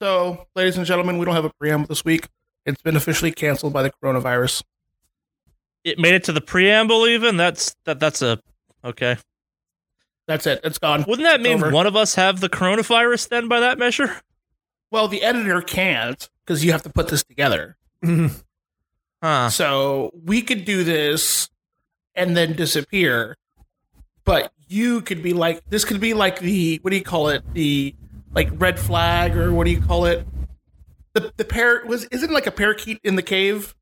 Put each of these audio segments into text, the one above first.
So, ladies and gentlemen, we don't have a preamble this week. It's been officially canceled by the coronavirus. It made it to the preamble. Even that's that. That's a okay. That's it. It's gone. Wouldn't that mean over. one of us have the coronavirus then? By that measure, Well, the editor can't because you have to put this together. Mm-hmm. huh? So we could do this and then disappear. But you could be like this could be like the what do you call it? The like red flag or what do you call it? The the parrot was isn't it like a parakeet in the cave?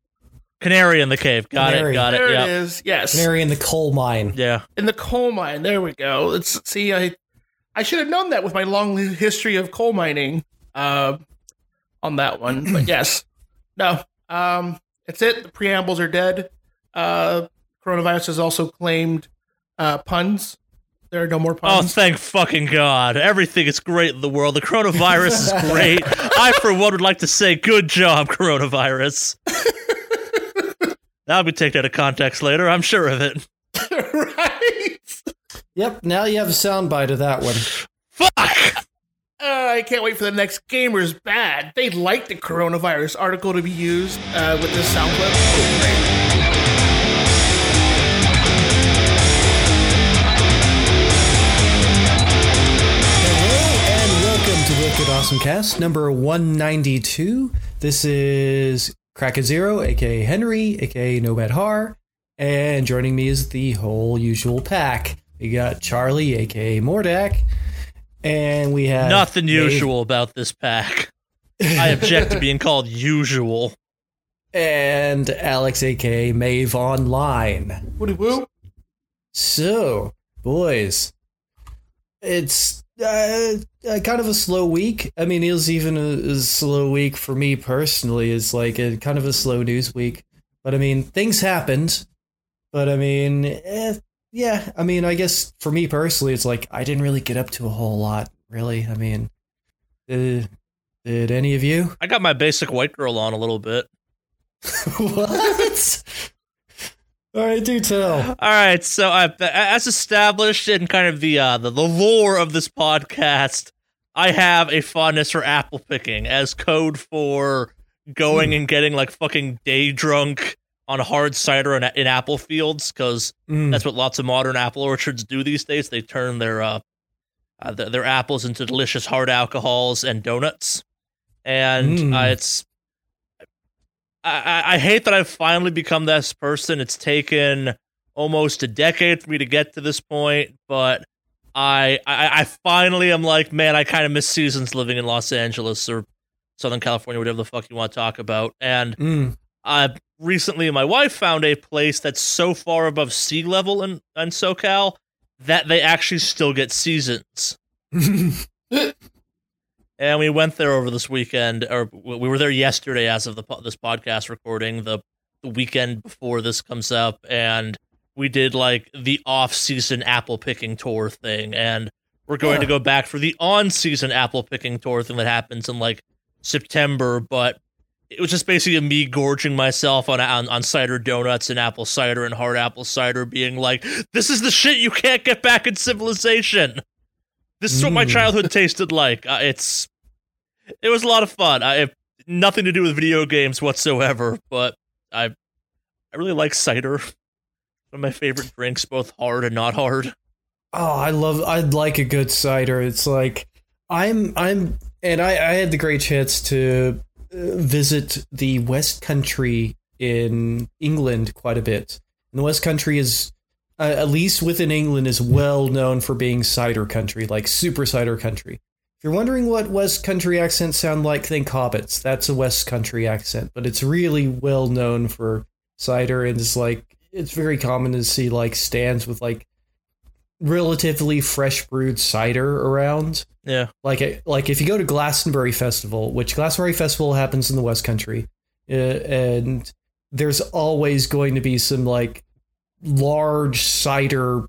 Canary in the cave. Got Canary. it. Got there it. it Yeah. is. Yes. Canary in the coal mine. Yeah. In the coal mine. There we go. Let's see I I should have known that with my long history of coal mining uh, on that one. But yes. No. Um it's it. The preambles are dead. Uh coronavirus has also claimed uh puns. There are no more problems. Oh, thank fucking God. Everything is great in the world. The coronavirus is great. I, for one, would like to say, good job, coronavirus. That'll be taken out of context later. I'm sure of it. right? Yep, now you have a soundbite of that one. Fuck! Uh, I can't wait for the next Gamers Bad. They'd like the coronavirus article to be used uh, with this sound clip. Oh, Wicked Awesome Cast number 192. This is Crack Zero, aka Henry, aka Nomad Har, and joining me is the whole usual pack. We got Charlie, aka Mordak, and we have Nothing Dave usual about this pack. I object to being called usual. and Alex, aka Mave Online. Woody woo. So, boys, it's uh, uh, kind of a slow week. I mean, it was even a, a slow week for me personally. It's like a kind of a slow news week. But I mean, things happened. But I mean, eh, yeah. I mean, I guess for me personally, it's like I didn't really get up to a whole lot. Really, I mean, did, did any of you? I got my basic white girl on a little bit. what? All right, do tell. All right, so I, as established in kind of the, uh, the the lore of this podcast, I have a fondness for apple picking as code for going and getting like fucking day drunk on hard cider in, in apple fields because Mm. that's what lots of modern apple orchards do these days. They turn their uh, uh their, their apples into delicious hard alcohols and donuts, and Mm. uh, it's. I, I- I hate that I've finally become this person. It's taken almost a decade for me to get to this point, but I I, I finally am like, man, I kind of miss seasons living in Los Angeles or Southern California, whatever the fuck you want to talk about. And Mm. uh, recently, my wife found a place that's so far above sea level in, in SoCal that they actually still get seasons. And we went there over this weekend, or we were there yesterday, as of the this podcast recording, the the weekend before this comes up, and we did like the off season apple picking tour thing, and we're going to go back for the on season apple picking tour thing that happens in like September, but it was just basically me gorging myself on, on on cider donuts and apple cider and hard apple cider, being like, "This is the shit you can't get back in civilization." This is what my Mm. childhood tasted like. Uh, it's it was a lot of fun. I have nothing to do with video games whatsoever, but I I really like cider. One of my favorite drinks, both hard and not hard. Oh, I love. I'd like a good cider. It's like I'm. I'm, and I. I had the great chance to uh, visit the West Country in England quite a bit. And the West Country is, uh, at least within England, is well known for being cider country, like super cider country. If you're wondering what West Country accents sound like, think Hobbits. That's a West Country accent, but it's really well known for cider, and it's like it's very common to see like stands with like relatively fresh brewed cider around. Yeah. Like like if you go to Glastonbury Festival, which Glastonbury Festival happens in the West Country, uh, and there's always going to be some like large cider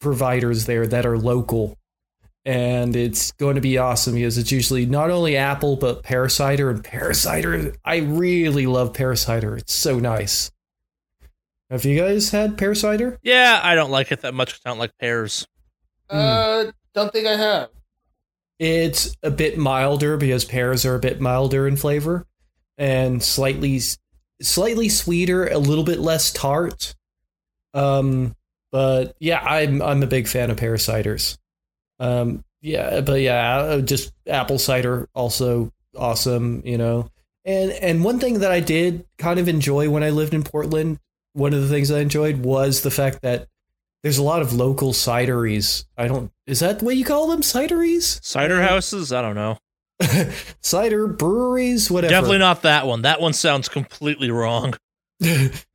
providers there that are local. And it's going to be awesome because it's usually not only apple but pear cider and pear cider. I really love pear cider. It's so nice. Have you guys had pear cider? Yeah, I don't like it that much. I don't like pears. Uh, don't think I have. It's a bit milder because pears are a bit milder in flavor, and slightly slightly sweeter, a little bit less tart. Um, but yeah, I'm I'm a big fan of pear ciders. Um, yeah, but yeah, uh, just apple cider also awesome, you know. And and one thing that I did kind of enjoy when I lived in Portland, one of the things I enjoyed was the fact that there's a lot of local cideries. I don't is that the way you call them? Cideries? Cider houses? I don't know. Cider breweries, whatever. Definitely not that one. That one sounds completely wrong.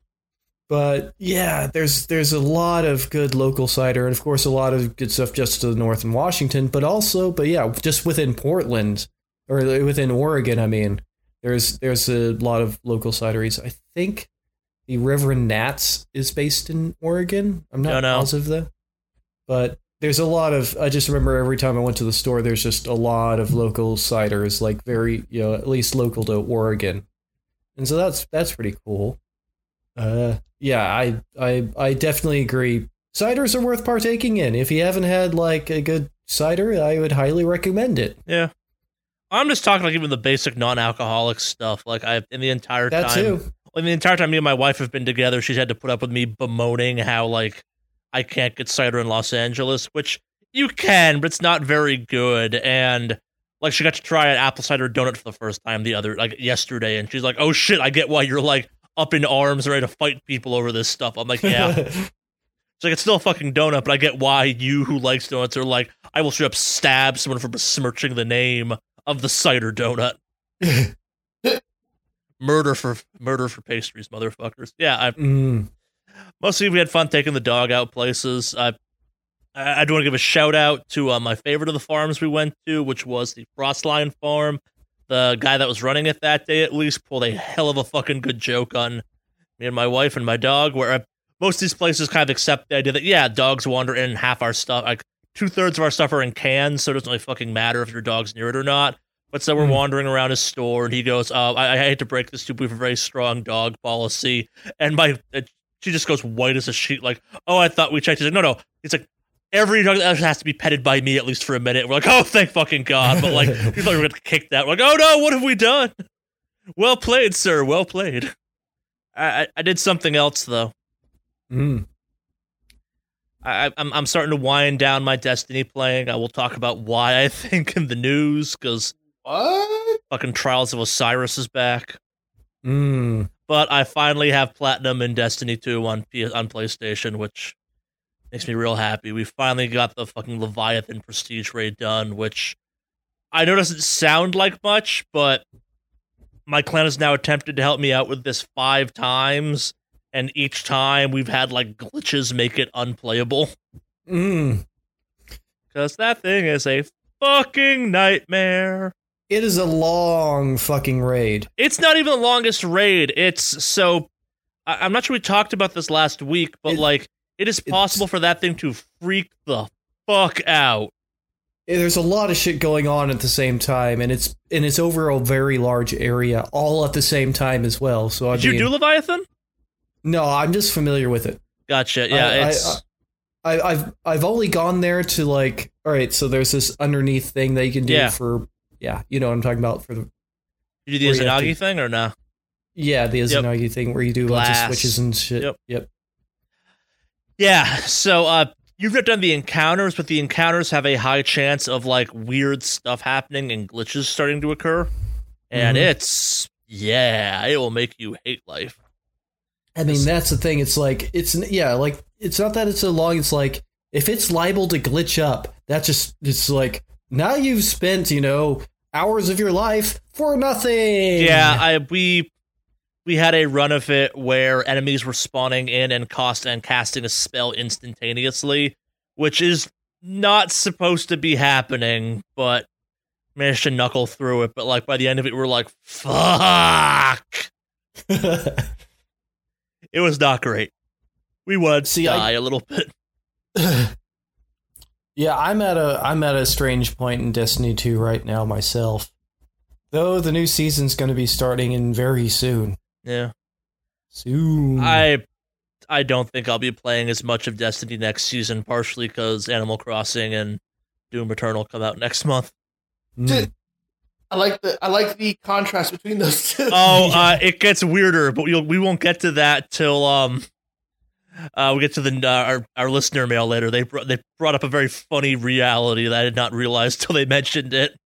but yeah, there's there's a lot of good local cider, and of course a lot of good stuff just to the north in Washington, but also, but yeah, just within Portland or within Oregon. I mean, there's there's a lot of local cideries. I think the Reverend Nats is based in Oregon. I'm not positive though, but there's a lot of. I just remember every time I went to the store, there's just a lot of local ciders, like very you know at least local to Oregon, and so that's that's pretty cool. Uh, yeah, I I I definitely agree. Ciders are worth partaking in. If you haven't had like a good cider, I would highly recommend it. Yeah. I'm just talking like even the basic non-alcoholic stuff. Like I, in the entire that time, too. in the entire time me and my wife have been together, she's had to put up with me bemoaning how like I can't get cider in Los Angeles, which you can, but it's not very good. And like she got to try an apple cider donut for the first time the other like yesterday, and she's like, "Oh shit, I get why you're like up in arms, ready to fight people over this stuff." I'm like, "Yeah." It's like it's still a fucking donut, but I get why you who likes donuts are like, I will straight up stab someone for besmirching the name of the cider donut. murder for murder for pastries, motherfuckers. Yeah, I Mm. mostly we had fun taking the dog out places. I I, I do want to give a shout out to uh, my favorite of the farms we went to, which was the Frostline Farm. The guy that was running it that day, at least, pulled a hell of a fucking good joke on me and my wife and my dog. Where I, most of these places kind of accept the idea that yeah, dogs wander in, half our stuff, like two thirds of our stuff are in cans, so it doesn't really fucking matter if your dog's near it or not. But so we're Mm. wandering around his store, and he goes, uh, I, "I hate to break this to you, we have a very strong dog policy." And my, uh, she just goes white as a sheet, like, "Oh, I thought we checked." He's like, "No, no." He's like, "Every dog that has to be petted by me at least for a minute." We're like, "Oh, thank fucking god!" But like, we thought we were gonna kick that. We're like, "Oh no, what have we done?" Well played, sir. Well played. I, I, I did something else though. Mm. I, I'm I'm starting to wind down my Destiny playing. I will talk about why I think in the news because What? fucking Trials of Osiris is back. Mm. But I finally have platinum in Destiny 2 on P- on PlayStation, which makes me real happy. We finally got the fucking Leviathan Prestige raid done, which I know doesn't sound like much, but my clan has now attempted to help me out with this five times, and each time we've had like glitches make it unplayable. Mm. Because that thing is a fucking nightmare. It is a long fucking raid. It's not even the longest raid. It's so. I, I'm not sure we talked about this last week, but It- like, it is it's- possible for that thing to freak the fuck out. There's a lot of shit going on at the same time, and it's and it's over a very large area, all at the same time as well. So I Did you do Leviathan? no, I'm just familiar with it. Gotcha. Yeah, I- I- it's. I, I've I've only gone there to like, all right. So there's this underneath thing that you can do Yeah. for, yeah, you know what I'm talking about for the you do the where you have Izanagi thing or no? yeah the Izanagi thing where you do a bunch of switches and shit. Yep. yep. Yeah. So, uh, you've done the encounters, but the encounters have a high chance of like weird stuff happening and glitches starting to occur, and Mhm. it's yeah, it will make you hate life. I mean, that's the thing. It's like it's yeah, like it's not that it's so long. It's like if it's liable to glitch up, that's just it's like now you've spent you know hours of your life for nothing. Yeah, I we we had a run of it where enemies were spawning in and cost and casting a spell instantaneously, which is not supposed to be happening, but managed to knuckle through it. But like by the end of it, we were like, "Fuck!" It was not great. We would See, die a little bit. yeah, I'm at a I'm at a strange point in Destiny 2 right now myself. Though the new season's going to be starting in very soon. Yeah, Soon. I I don't think I'll be playing as much of Destiny next season, partially because Animal Crossing and Doom Eternal come out next month. Mm. I like the I like the contrast between those two. Oh, uh, it gets weirder, but we'll, we won't get to that till um, uh, we get to the uh, our our listener mail later. They br- they brought up a very funny reality that I did not realize till they mentioned it.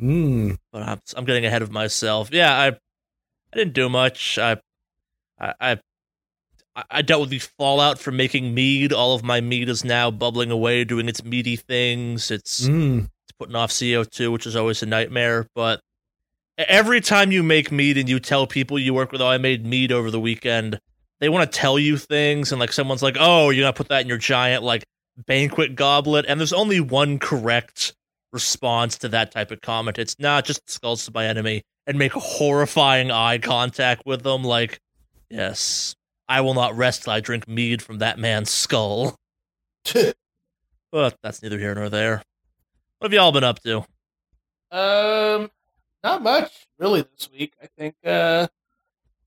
Mm. But I'm I'm getting ahead of myself. Yeah, I I didn't do much. I I I, I dealt with the fallout from making mead. All of my mead is now bubbling away, doing its meaty things. It's Mm. it's putting off CO2, which is always a nightmare. But every time you make mead and you tell people you work with, oh, I made mead over the weekend, they want to tell you things. And like someone's like, oh, you're to put that in your giant like banquet goblet. And there's only one correct response to that type of comment. It's not just skulls to my enemy and make horrifying eye contact with them. Like, yes, I will not rest till I drink mead from that man's skull. But that's neither here nor there. What have y'all been up to? Um, not much really this week. I think. Uh,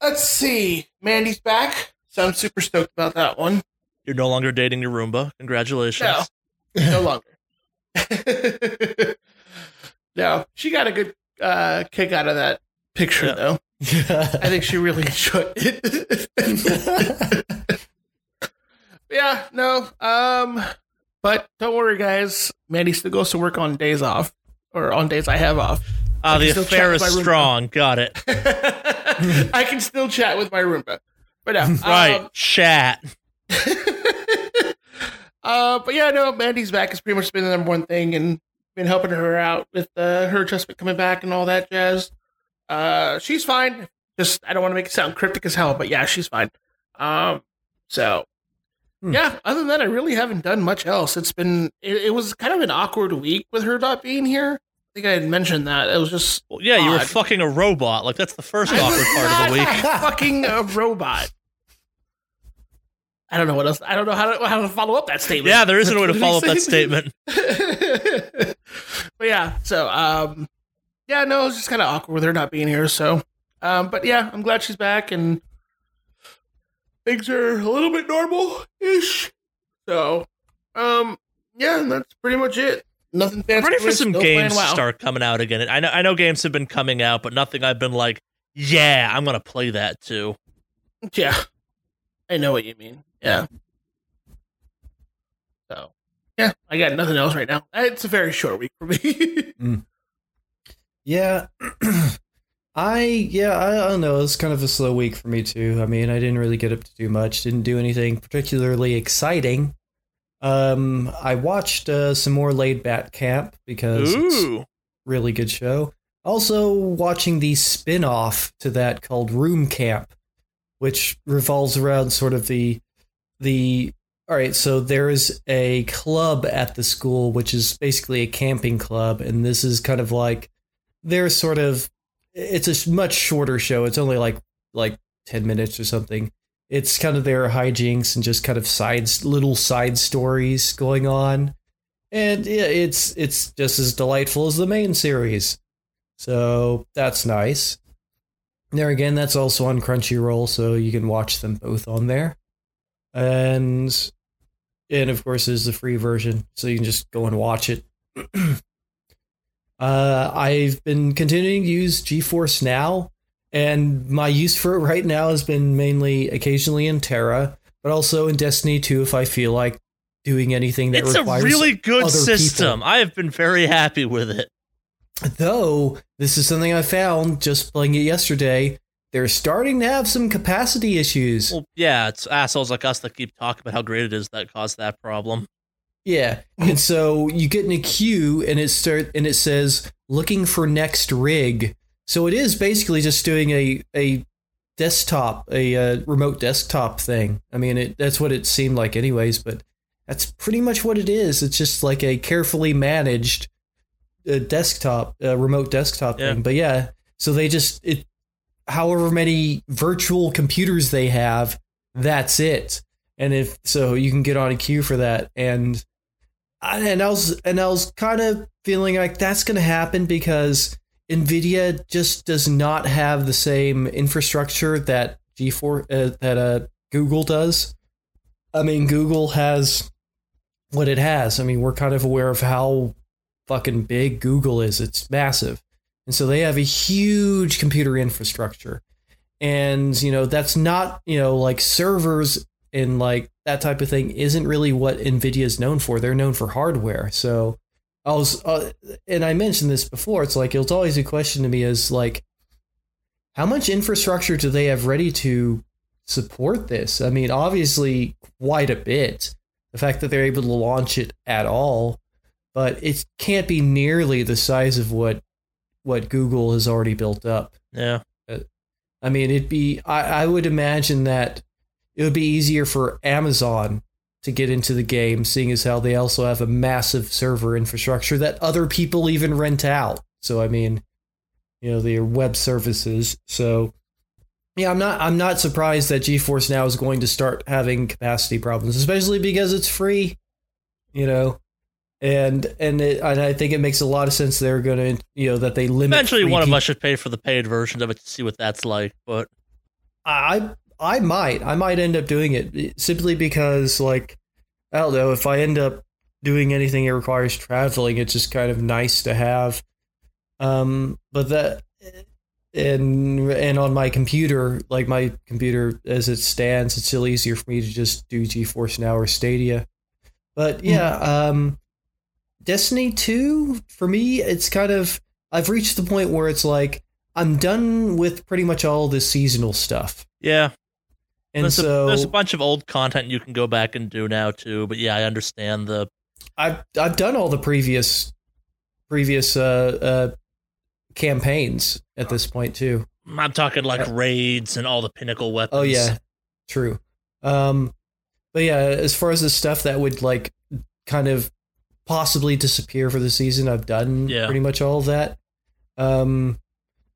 let's see. Mandy's back, so I'm super stoked about that one. You're no longer dating your Roomba. Congratulations. No. No longer. no, she got a good uh, kick out of that picture, Yeah. though. I think she really enjoyed it. yeah, no. Um, but don't worry, guys. Mandy still goes to work on days off, or on days I have off. Ah, I the still affair is strong. Got it. I can still chat with my Roomba, but no, Right. um, Chat. uh, but yeah, no, Mandy's back has pretty much been the number one thing, and been helping her out with uh, her adjustment coming back and all that jazz. Uh, she's fine. Just I don't want to make it sound cryptic as hell, but yeah, she's fine. Um, so Hmm. yeah. Other than that, I really haven't done much else. It's been it, it was kind of an awkward week with her not being here. I think I had mentioned that it was just Well, yeah, you were fucking a robot. Like that's the first I awkward part of the week. Fucking a robot. I don't know what else. I don't know how to how to follow up that statement. Yeah, there isn't a way to follow up that statement. but yeah, so um, yeah, no, it's just kind of awkward with her not being here. So, um, but yeah, I'm glad she's back and things are a little bit normal ish. So, um, yeah, that's pretty much it. Nothing fancy. I'm ready for some games to start coming out again. I know I know games have been coming out, but nothing I've been like, yeah, I'm gonna play that too. Yeah, I know what you mean. Yeah. So, yeah, I got nothing else right now. It's a very short week for me. Yeah. I yeah, I, I don't know. It's kind of a slow week for me too. I mean, I didn't really get up to do much. Didn't do anything particularly exciting. Um, I watched uh, some more Laid-Back Camp because it's a really good show. Also, watching the spin-off to that called Room Camp, which revolves around sort of the the all right, so there is a club at the school which is basically a camping club and this is kind of like they're sort of it's a much shorter show. It's only like like 10 minutes or something. It's kind of their hijinks and just kind of sides little side stories going on. And yeah, it's it's just as delightful as the main series. So that's nice. There again, that's also on Crunchyroll, so you can watch them both on there. And and of course there's the free version, so you can just go and watch it. uh, I've been continuing to use GeForce Now, and my use for it right now has been mainly occasionally in Terra, but also in Destiny 2 if I feel like doing anything that it's a really good system. people. I have been very happy with it. Though this is something I found just playing it yesterday. They're starting to have some capacity issues. Well, yeah, it's assholes like us that keep talking about how great it is that caused that problem. Yeah, and so you get in a queue, and it start and it says looking for next rig. So it is basically just doing a a desktop, a uh, remote desktop thing. I mean, it, that's what it seemed like, anyways. But that's pretty much what it is. It's just like a carefully managed uh, desktop, uh, remote desktop Yeah. thing. But yeah, so they just it, however many virtual computers they have, that's it. And if so, you can get on a queue for that. And and I was and I was kind of feeling like that's going to happen because Nvidia just does not have the same infrastructure that G4 uh, that uh, Google does. I mean, Google has what it has. I mean, we're kind of aware of how fucking big Google is. It's massive. And so they have a huge computer infrastructure. And, you know, that's not, you know, like servers and like that type of thing isn't really what Nvidia is known for. They're known for hardware. So I was, uh, and I mentioned this before. It's like, it's always a question to me is like, how much infrastructure do they have ready to support this? I mean, obviously, quite a bit. The fact that they're able to launch it at all, but it can't be nearly the size of what what Google has already built up. Yeah. Uh, I mean, it'd be, I, I would imagine that it would be easier for Amazon to get into the game, seeing as how they also have a massive server infrastructure that other people even rent out. So, I mean, you know, their web services. So, yeah, I'm not I'm not surprised that GeForce now is going to start having capacity problems, especially because it's free. You know, and and it, and I think it makes a lot of sense they're going to you know that they limit. Eventually, one of us should pay for the paid version of it to see what that's like. But I I might I might end up doing it simply because like I don't know if I end up doing anything that requires traveling, it's just kind of nice to have. Um, but that and and on my computer, like my computer as it stands, it's still easier for me to just do GeForce Now or Stadia. But yeah, um, Destiny Two for me, it's kind of I've reached the point where it's like I'm done with pretty much all the seasonal stuff. yeah, And there's, so a, there's a bunch of old content you can go back and do now too. But yeah, I understand the I've I've done all the previous previous uh, uh, campaigns at this point too. I'm talking like raids and all the pinnacle weapons. Oh yeah, true. Um, but yeah, as far as the stuff that would like kind of possibly disappear for the season, I've done Yeah. pretty much all of that. Um,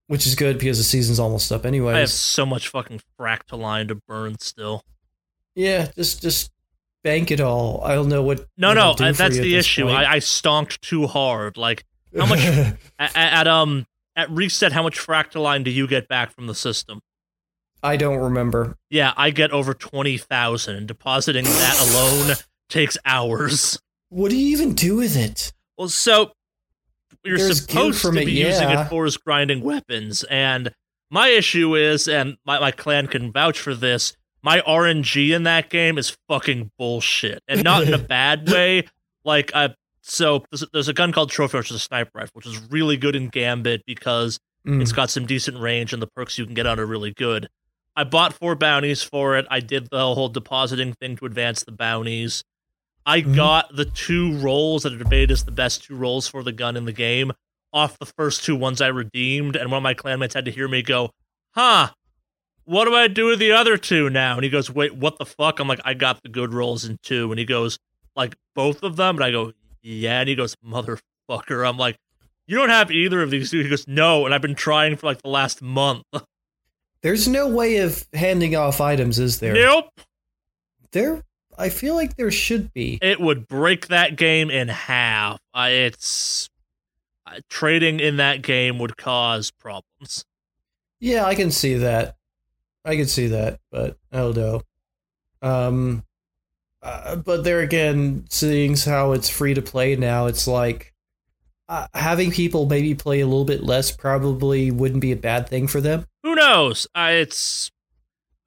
which is good because the season's almost up anyway. I have so much fucking fractaline to burn still. Yeah, just just bank it all. I don't know what. No, no, uh, that's the issue. point. I, I stonked too hard. Like how much at, at um at reset? How much fractaline do you get back from the system? I don't remember. Yeah, I get over twenty thousand, and depositing that alone takes hours. What do you even do with it? Well, so you're There's supposed to it, be using it for is grinding weapons, and my issue is, and my, my clan can vouch for this. My RNG in that game is fucking bullshit, and not in a bad way. Like, I, so there's, there's a gun called Trophy, which is a sniper rifle, which is really good in Gambit because Mm. it's got some decent range, and the perks you can get on are really good. I bought four bounties for it. I did the whole depositing thing to advance the bounties. I Mhm. got the two rolls that are debated as the best two rolls for the gun in the game off the first two ones I redeemed, and one of my clanmates had to hear me go, "Huh, what do I do with the other two now?" And he goes, "Wait, what the fuck?" I'm like, "I got the good rolls in two," and he goes, "Like both of them?" And I go, "Yeah," and he goes, "Motherfucker," I'm like. You don't have either of these two. He goes, no, and I've been trying for like the last month. There's no way of handing off items, is there? Nope. There, I feel like there should be. It would break that game in half. Uh, it's uh, trading in that game would cause problems. Yeah, I can see that. I can see that, but I don't know. Um, uh, but there again, seeing how it's free to play now, it's like uh, having people maybe play a little bit less probably wouldn't be a bad thing for them. Who knows? Uh, it's.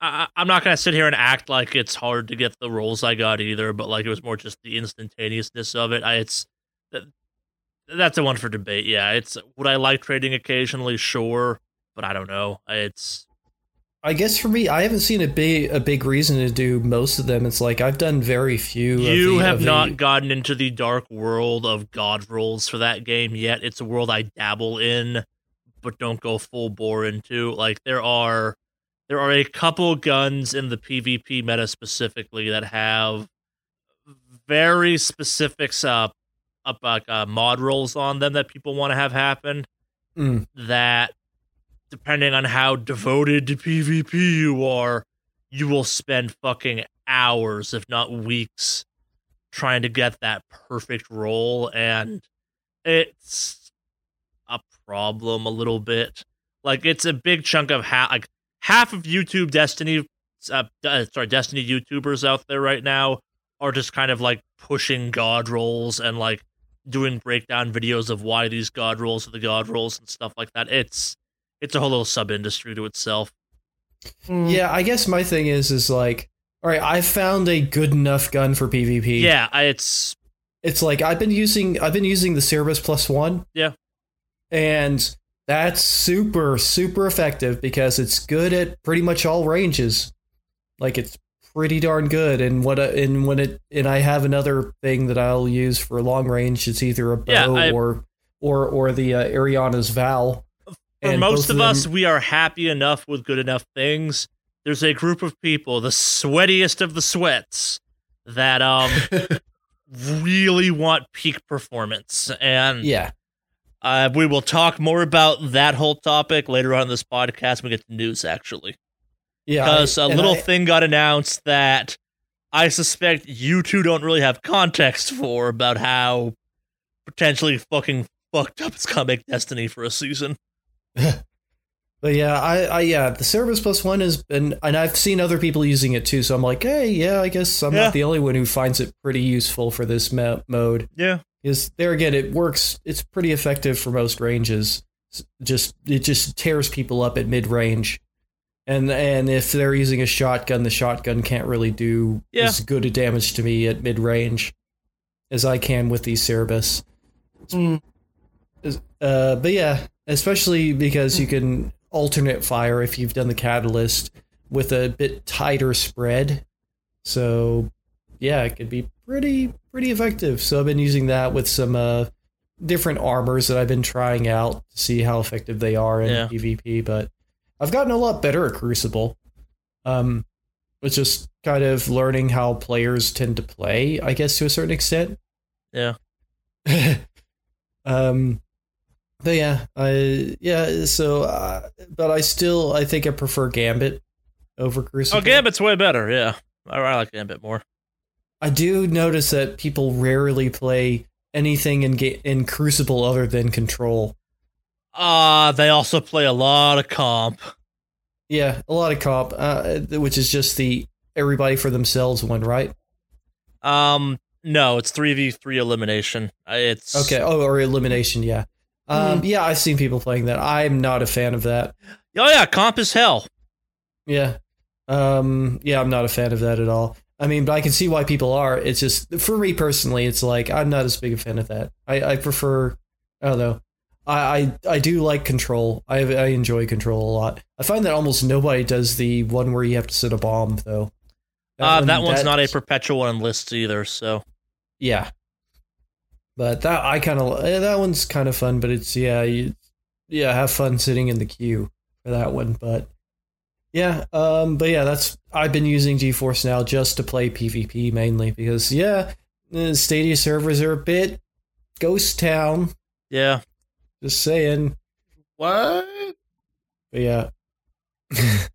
I, I'm not gonna sit here and act like it's hard to get the rolls I got either, but like it was more just the instantaneousness of it. I, it's that, that's a one for debate. Yeah, it's would I like trading occasionally? Sure, but I don't know. It's I guess for me, I haven't seen a big a big reason to do most of them. It's like I've done very few. of You the- have of the- not gotten into the dark world of God rolls for that game yet. It's a world I dabble in, but don't go full bore into. Like there are there are a couple guns in the PvP meta specifically that have very specific uh, up like uh, mod rolls on them that people want to have happen. Mm. That depending on how devoted to PvP you are, you will spend fucking hours, if not weeks, trying to get that perfect roll, and it's a problem a little bit. Like it's a big chunk of half, like half of YouTube Destiny, uh, uh, sorry, Destiny YouTubers out there right now are just kind of like pushing god rolls and like doing breakdown videos of why these god rolls are the god rolls and stuff like that. It's it's a whole little sub industry to itself. Mm. Yeah, I guess my thing is is like, all right, I found a good enough gun for PvP. Yeah, I- it's it's like I've been using I've been using the Cerberus plus one. Yeah. and that's super super effective because it's good at pretty much all ranges. Like it's pretty darn good. And what a, and when it and I have another thing that I'll use for long range. It's either a bow Yeah, I- or or or the uh, Ariana's Val. for And most of us, we are happy enough with good enough things. There's a group of people, the sweatiest of the sweats, that um really want peak performance, and yeah. Uh, we will talk more about that whole topic later on in this podcast. When we get to news, actually, Yeah, because I- a little I- thing got announced that I suspect you two don't really have context for about how potentially fucking fucked up it's gonna make Destiny for a season. But yeah, I, I yeah, the Cerberus Plus One has been, and I've seen other people using it too. So I'm like, hey, yeah, I guess I'm Yeah. not the only one who finds it pretty useful for this mo- mode. Yeah. Because there again, it works. It's pretty effective for most ranges. Just it just tears people up at mid range, and and if they're using a shotgun, the shotgun can't really do Yeah. as good a damage to me at mid range as I can with the Cerberus. Mm. Uh, but yeah, especially because you can alternate fire if you've done the catalyst with a bit tighter spread. So yeah, it could be pretty pretty effective. So I've been using that with some uh, different armors that I've been trying out to see how effective they are in Yeah. PvP. But I've gotten a lot better at Crucible. Um, it's just kind of learning how players tend to play, I guess, to a certain extent. Yeah. um, but yeah, I yeah. So, uh, but I still I think I prefer Gambit over Crucible. Oh, Gambit's way better. Yeah, I, I like Gambit more. I do notice that people rarely play anything in ga- in Crucible other than Control. Uh they also play a lot of comp. Yeah, a lot of comp, uh, which is just the everybody for themselves one, right? Um, no, it's three v three elimination. Uh, It's Okay. Oh, or elimination. Yeah. Um, Yeah, I've seen people playing that. I'm not a fan of that. Oh yeah, comp is hell. Yeah. Um, yeah, I'm not a fan of that at all. I mean, but I can see why people are. It's just for me personally, it's like I'm not as big a fan of that. I, I prefer I don't know. I, I I do like control. I I enjoy control a lot. I find that almost nobody does the one where you have to set a bomb though. uh, one- that one's not a perpetual on lists either. So yeah. But that I kind of that one's kind of fun, but it's yeah, you, yeah, have fun sitting in the queue for that one. But yeah, um, but yeah, that's I've been using GeForce now just to play PvP mainly because yeah, the Stadia servers are a bit ghost town. yeah, Just saying, What? but yeah,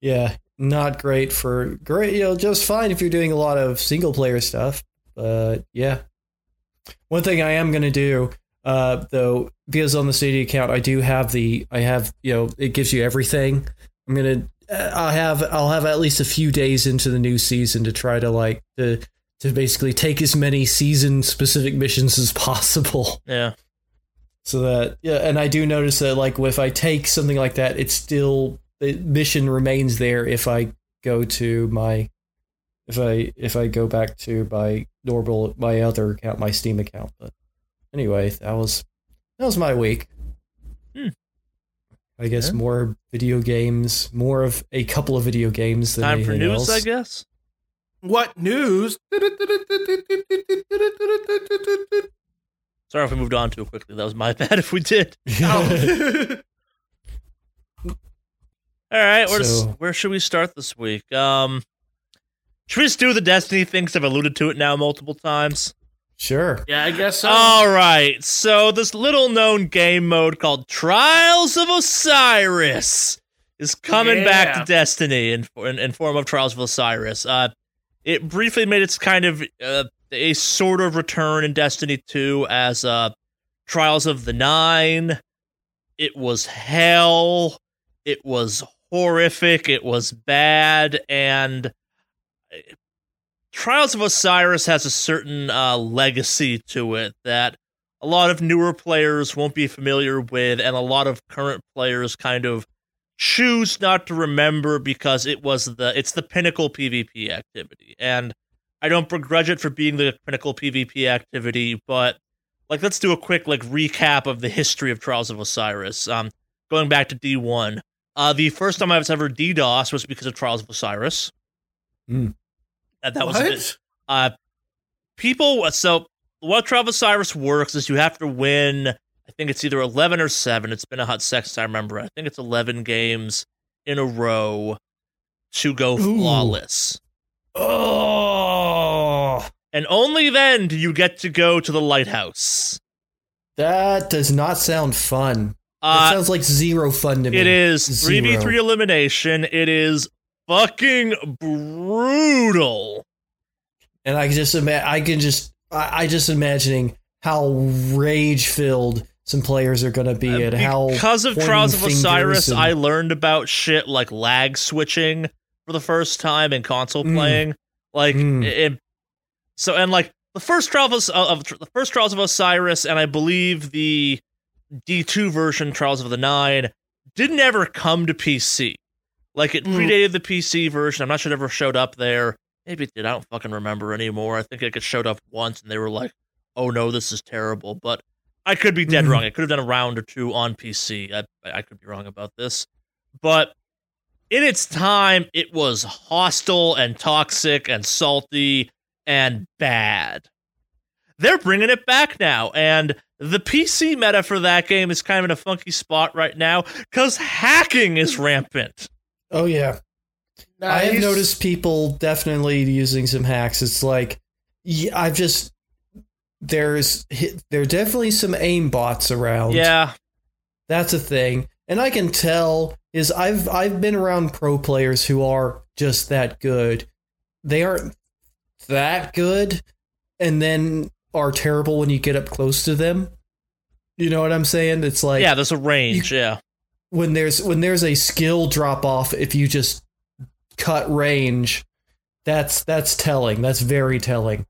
yeah, not great for great. You know, just fine if you're doing a lot of single player stuff. But yeah, one thing I am gonna do, uh, though, because on the Stadia account I do have the I have you know it gives you everything. I'm gonna uh, I'll have I'll have at least a few days into the new season to try to like to to basically take as many season specific missions as possible. yeah. So that yeah, and I do notice that like if I take something like that, it's still the mission remains there if I go to my if I if I go back to my normal my other account, my Steam account. But anyway, that was that was my week. Hmm. I guess Yeah. more video games, more of a couple of video games than Time for news, else. I guess. What news? Sorry if we moved on too quickly. That was my bad if we did. Oh. All right, where, So- where should we start this week? Um, should we just do the Destiny things? I've alluded to it now multiple times. Sure. yeah, I guess so. All right, so this little known game mode called Trials of Osiris is coming back to Destiny in, in in form of Trials of Osiris. Uh, it briefly made its kind of uh, a sort of return in Destiny 2 as uh, Trials of the Nine. It was hell. It was horrific. It was bad, and Trials of Osiris has a certain uh, legacy to it that a lot of newer players won't be familiar with, and a lot of current players kind of choose not to remember because it was the it's the pinnacle PvP activity. And I don't begrudge it for being the pinnacle PvP activity, but like let's do a quick like recap of the history of Trials of Osiris. Um going back to D1. Uh the first time I was ever DDoS was because of Trials of Osiris. Mm. That was a bit, uh people so what Trials Osiris works is you have to win I think it's either 11 or 7. It's been a hot sex I remember. I think it's 11 games in a row to go Ooh. flawless. Oh, And only then do you get to go to the lighthouse. that does not sound fun. Uh, sounds like zero fun to me. it is Zero. 3v3 elimination. It is fucking brutal. and I can just ima- I can just I, I just imagining how rage filled some players are going to be and how Uh, Because of Trials of Osiris, and- I learned about shit like lag switching for the first time in console Mm. playing. Like, Mm. it, so and like the first Trials of, of the first Trials of Osiris, and I believe the D2 version Trials of the Nine didn't ever come to PC. Like it Mm. predated the PC version. I'm not sure it ever showed up there. Maybe it did. I don't fucking remember anymore. I think it showed up once, and they were like, "Oh no, this is terrible." But I could be dead Mhm. wrong. I could have done a round or two on PC. I, I could be wrong about this, but in its time, it was hostile and toxic and salty and bad. They're bringing it back now, and the PC meta for that game is kind of in a funky spot right now because hacking is rampant. Oh yeah. I have noticed people definitely using some hacks. It's like yeah, I've just there's there are definitely some aim bots around. Yeah, That's a thing. And I can tell is I've I've been around pro players who are just that good. They aren't that good and then are terrible when you get up close to them. You know what I'm saying? It's like yeah. There's a range. yeah, when there's when there's a skill drop off if you just cut range that's that's telling. That's very telling.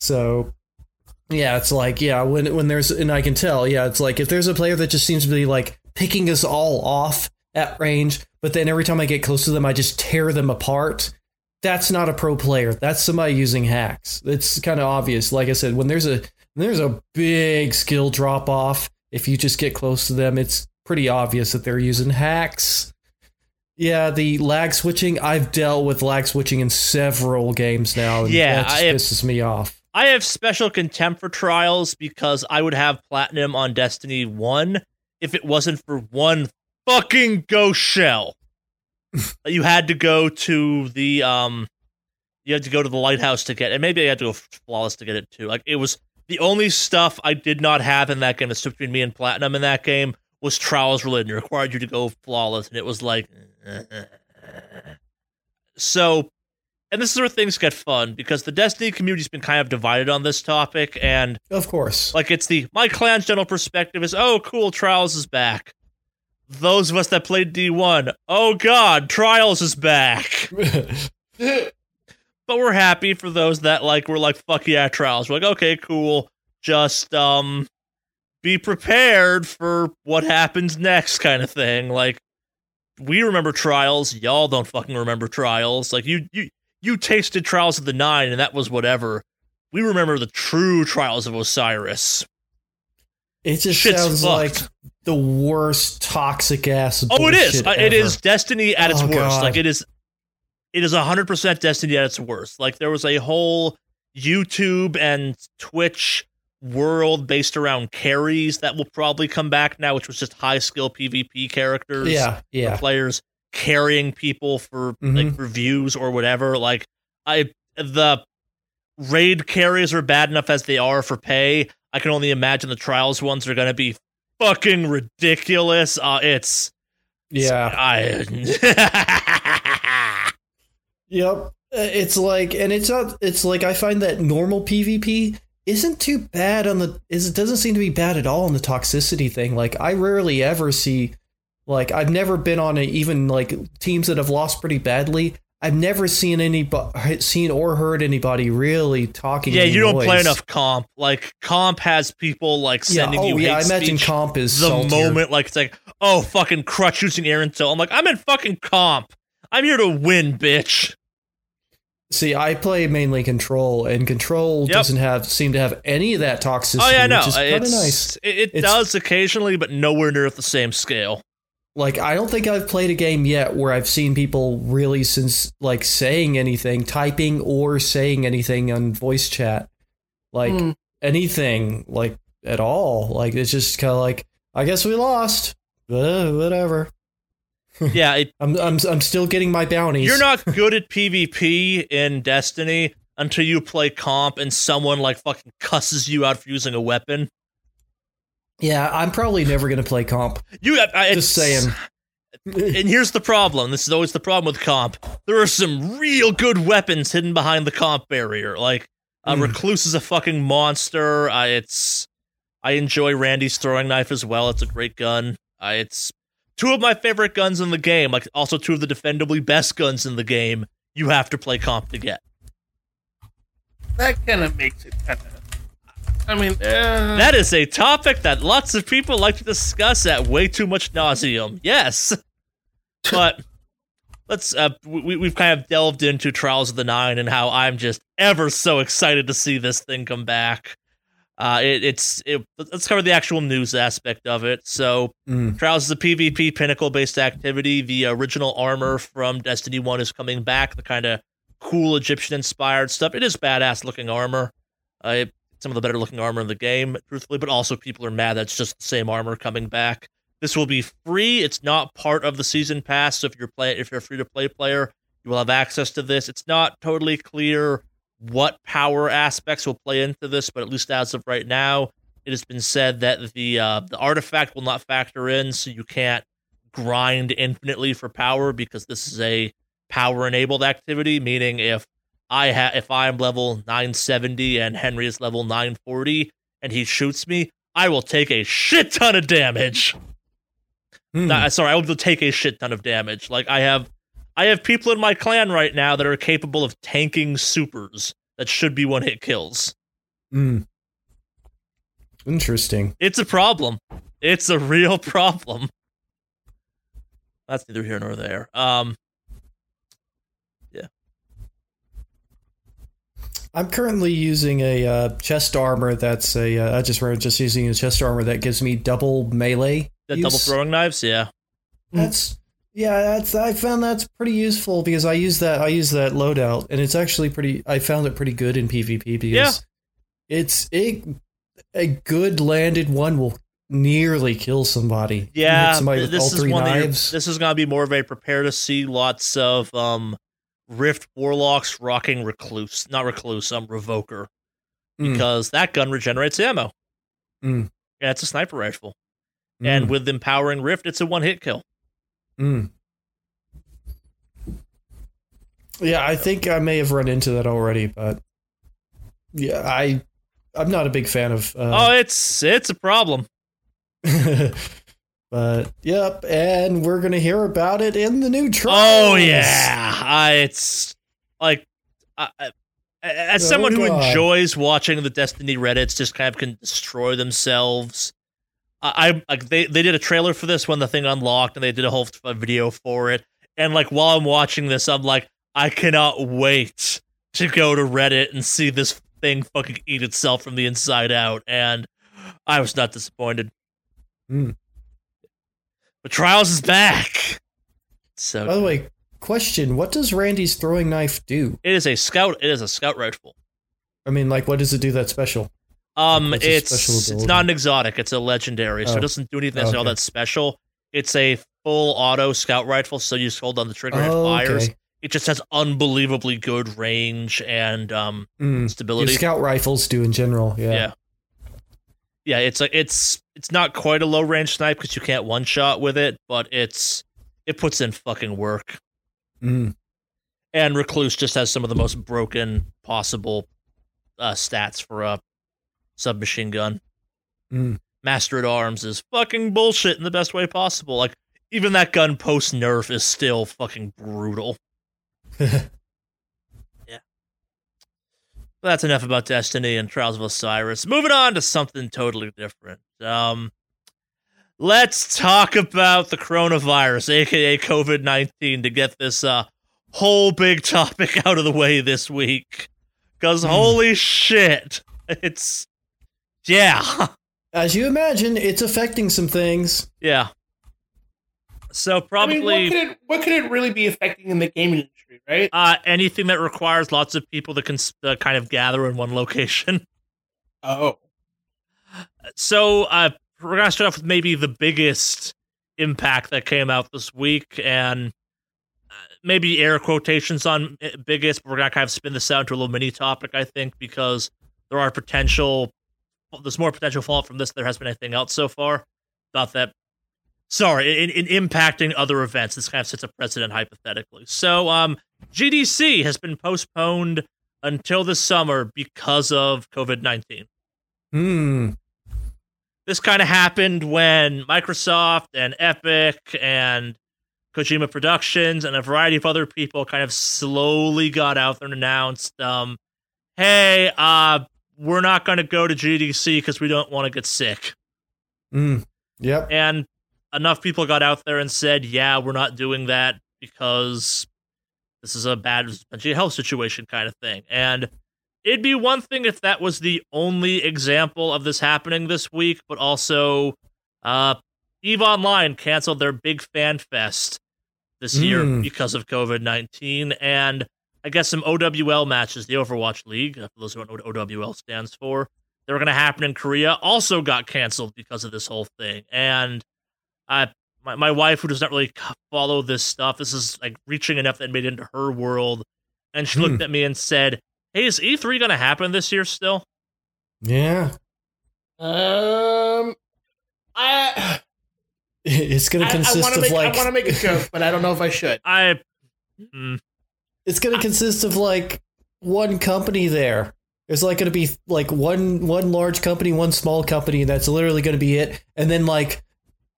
So yeah it's like yeah when when there's and i can tell yeah it's like if there's a player that just seems to be like picking us all off at range but then every time i get close to them i just tear them apart that's not a pro player. That's somebody using hacks. It's kind of obvious. Like i said when there's a when there's a big skill drop off if you just get close to them it's pretty obvious that they're using hacks. Yeah, the lag switching. I've dealt with lag switching in several games now. And Yeah, that just I have- pisses me off. I have special contempt for trials because I would have platinum on Destiny 1 if it wasn't for one fucking ghost shell. you had to go to the um you had to go to the lighthouse to get it and maybe I had to go flawless to get it too. Like it was the only stuff I did not have in that game that stood between me and platinum in that game was trials related. It required you to go flawless and it was like so and this is where things get fun because the Destiny community's been kind of divided on this topic, and Of course. like it's the my clan's general perspective is oh cool, Trials is back. Those of us that played D one, oh god, Trials is back. But we're happy for those that like were like fuck yeah, Trials. We're like okay, cool. Just um, be prepared for what happens next, kind of thing. Like we remember Trials, y'all don't fucking remember Trials. Like you you you tasted Trials of the Nine, and that was whatever. We remember the true Trials of Osiris. it just Shit's sounds fucked. like the worst toxic ass. Oh, it is. bullshit Uh, ever. is Destiny at its Oh, worst. God. Like it is. It is hundred percent Destiny at its worst. Like there was a whole YouTube and Twitch world based around carries that will probably come back now, which was just high skill PvP characters. Yeah, yeah. players carrying people for Mhm. like reviews or whatever. Like I the raid carries are bad enough as they are for pay. I can only imagine the trials ones are gonna be fucking ridiculous. Uh it's Yeah. I Yep. Uh, It's like, and it's not. It's like I find that normal PvP isn't too bad on the. Is it doesn't seem to be bad at all on the toxicity thing. Like I rarely ever see. Like I've never been on a even like teams that have lost pretty badly. I've never seen anybody seen or heard anybody really talking. Yeah, you don't play enough comp. Like comp has people like sending yeah, you oh, yeah, I imagine comp is the saltier. moment like it's like, oh fucking crutch using Erentil. I'm like, I'm in fucking comp. I'm here to win, bitch. See, I play mainly control, and control Yep. doesn't have seem to have any of that toxicity. Oh yeah, no, which is it's nice. it, it It's- does occasionally, but nowhere near at the same scale. Like, I don't think I've played a game yet where I've seen people really since like saying anything, typing or saying anything on voice chat, like Hmm. anything, like at all. Like it's just kind of like, I guess we lost. Uh, whatever. yeah, it, I'm I'm I'm still getting my bounties. you're not good at PvP in Destiny until you play comp and someone like fucking cusses you out for using a weapon. Yeah, I'm probably never gonna play comp. You, I, I- Just saying. And here's the problem. This is always the problem with comp. There are some real good weapons hidden behind the comp barrier. Like uh, Mm. Recluse is a fucking monster. Uh, it's I enjoy Randy's throwing knife as well. It's a great gun. Uh, it's two of my favorite guns in the game. Like also two of the defendably best guns in the game. You have to play comp to get. That kind of makes it kind of. I mean, uh, That is a topic that lots of people like to discuss at way too much nauseum. Yes, but let's. Uh, we we've kind of delved into Trials of the Nine and how I'm just ever so excited to see this thing come back. Uh, it, it's it, let's cover the actual news aspect of it. So, Mm. Trials is a PvP pinnacle based activity. The original armor from Destiny One is coming back. The kind of cool Egyptian inspired stuff. It is badass looking armor. Uh, it- some of the better looking armor in the game, truthfully, but also people are mad that it's just the same armor coming back. This will be free. It's not part of the season pass. So if you're play if you're a free to play player, you will have access to this. It's not totally clear what power aspects will play into this, but at least as of right now, it has been said that the uh, the artifact will not factor in, so you can't grind infinitely for power because this is a power enabled activity. Meaning, if I ha- if I'm level 970 and Henry is level 940 and he shoots me, I will take a shit ton of damage. Hmm. Nah, sorry, I will take a shit ton of damage. Like I have, I have people in my clan right now that are capable of tanking supers that should be one hit kills. Mm. Interesting. It's a problem. It's a real problem. That's neither here nor there. Um, Yeah. I'm currently using a uh, chest armor that's a. Uh, I just remember just using a chest armor that gives me double melee. the use. double throwing knives, yeah. That's yeah. That's I found that's pretty useful because I use that. I use that loadout, and it's actually pretty. I found it pretty good in PvP because Yeah. it's a a good landed one will nearly kill somebody. Yeah, somebody th- with all this is three one that knives. this is gonna be more of a prepare to see lots of um Rift Warlocks rocking Recluse, not Recluse, um Revoker, Mm. because that gun regenerates ammo. Mm. Yeah, it's a sniper rifle, Mm. and with empowering Rift, it's a one hit kill. Mm. Yeah, I think I may have run into that already, but yeah, I I'm not a big fan of. oh, Uh, it's it's a problem. but yep, and we're gonna hear about it in the new trial. Oh yeah, I, it's like I, I- as So someone who do enjoys watching the Destiny Reddits just kind of can destroy themselves. I, I like they they did a trailer for this when the thing unlocked, and they did a whole video for it. And like while I'm watching this, I'm like, I cannot wait to go to Reddit and see this thing fucking eat itself from the inside out. And I was not disappointed. Hmm. But Trials is back. So By the way, question: What does Randy's throwing knife do? It is a scout. It is a scout rifle. I mean, like, what does it do that special? Um, What's its it's special it's ability? not an exotic. It's a legendary, so Oh. it doesn't do anything that's all that special. It's a full auto scout rifle, so you just hold on the trigger and it Oh, fires. okay. It just has unbelievably good range and um Mm. Your stability. scout rifles do in general. Yeah. yeah. yeah, It's a it's it's not quite a low range snipe because you can't one shot with it, but it's it puts in fucking work. Mm. And Recluse just has some of the most broken possible uh, stats for a submachine gun. Mm. Master at Arms is fucking bullshit in the best way possible. Like even that gun post nerf is still fucking brutal. Yeah. But that's enough about Destiny and Trials of Osiris. Moving on to something totally different. Um, let's talk about the coronavirus, aka COVID nineteen, to get this uh whole big topic out of the way this week. Because Hmm. holy shit, it's yeah, As you imagine, it's affecting some things. yeah. So I probably mean, what could it what could it really be affecting in the gaming industry, right? uh, anything that requires lots of people to cons- uh, kind of gather in one location. Oh, So uh, we're gonna start off with maybe the biggest impact that came out this week, and uh, maybe air quotations on uh, biggest. But we're gonna kind of spin this out into a little mini topic, I think, because there are potential. There's more potential fallout from this than there has been anything else so far. Thought that. Sorry, in, in impacting other events, this kind of sets a precedent hypothetically. So, um, GDC has been postponed until the summer because of COVID nineteen Hmm. this kind of happened when Microsoft and Epic and Kojima Productions and a variety of other people kind of slowly got out there and announced, um, "Hey, uh, we're not going to go to GDC because we don't want to get sick." Hmm. Yep. And enough people got out there and said, "Yeah, we're not doing that because this is a bad health situation, kind of thing." And it'd be one thing if that was the only example of this happening this week, but also, uh, Eve Online canceled their big fan fest this year Mm. because of COVID nineteen, and I guess some OWL matches, the Overwatch League, uh, for those who don't know what OWL stands for, they were going to happen in Korea, also got canceled because of this whole thing. And I, my, my wife, who does not really follow this stuff, this is like reaching enough that made it into her world. And she Hmm. looked at me and said, Hey, is E3 going to happen this year still? Yeah. um, I It's going to consist want to of make like I want to make a joke, but I don't know if I should. I. Mm, it's going to consist of like one company there. There's like going to be like one one large company, one small company. and That's literally going to be it, and then like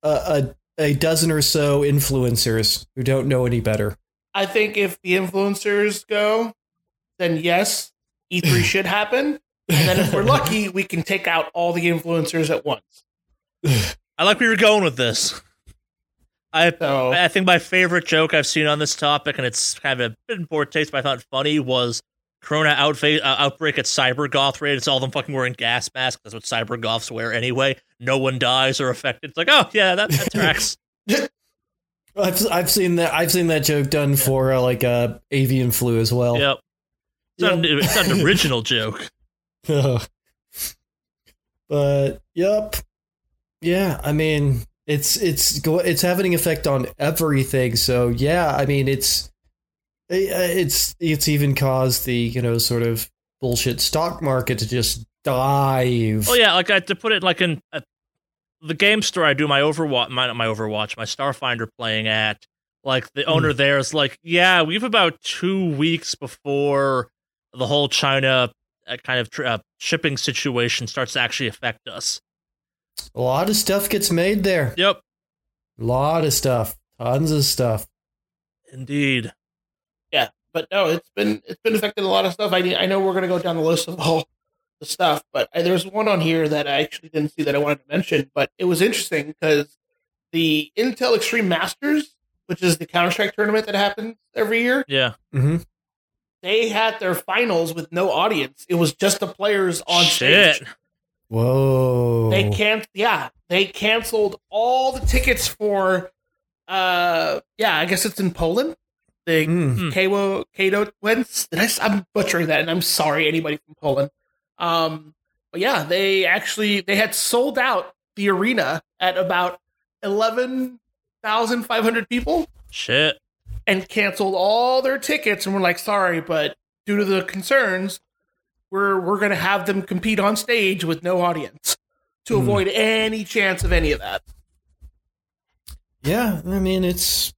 a, a a dozen or so influencers who don't know any better. I think if the influencers go, then yes, E3 should happen. And then if we're lucky, we can take out all the influencers at once. I like where you're going with this. I So I think my favorite joke I've seen on this topic, and it's kind of a bit in poor taste, but I thought funny, was Corona outfa- uh, outbreak at Cyber Goth raid. It's all them fucking wearing gas masks. That's what Cyber Goths wear anyway. No one dies or affected. It's like, oh yeah, that, that tracks. I've I've seen that I've seen that joke done for uh, like uh, avian flu as well. yep. It's, not, an- it's not an original joke. but yep, yeah. I mean, it's it's go it's having an effect on everything. So yeah, I mean, it's it's it's even caused the you know sort of bullshit stock market to just dive. Oh yeah, like I, to put it like in uh, the game store I do my Overwatch, my my Overwatch, my Starfinder playing at. Like the owner there is like, yeah, we've about two weeks before the whole China uh, kind of uh, shipping situation starts to actually affect us. A lot of stuff gets made there. Yep, A lot of stuff, tons of stuff. indeed. yeah, but no, it's been it's been affecting a lot of stuff. I I know we're gonna go down the list of all the stuff, but I, there's one on here that I actually didn't see that I wanted to mention, but it was interesting because the Intel Extreme Masters, which is the Counter Strike tournament that happens every year, Yeah. Mm-hmm. they had their finals with no audience. It was just the players on Shit. stage. Whoa! They can't. Yeah, they canceled all the tickets for. Uh, yeah, I guess it's in Poland. The Mm. Kato Kato Wentz. Did I, s- I'm butchering that, and I'm sorry, anybody from Poland. Um, but yeah, they actually they had sold out the arena at about eleven thousand five hundred people, Shit. and canceled all their tickets, and were like, sorry, but due to the concerns, we're we're gonna have them compete on stage with no audience to Hmm. avoid any chance of any of that. Yeah, I mean it's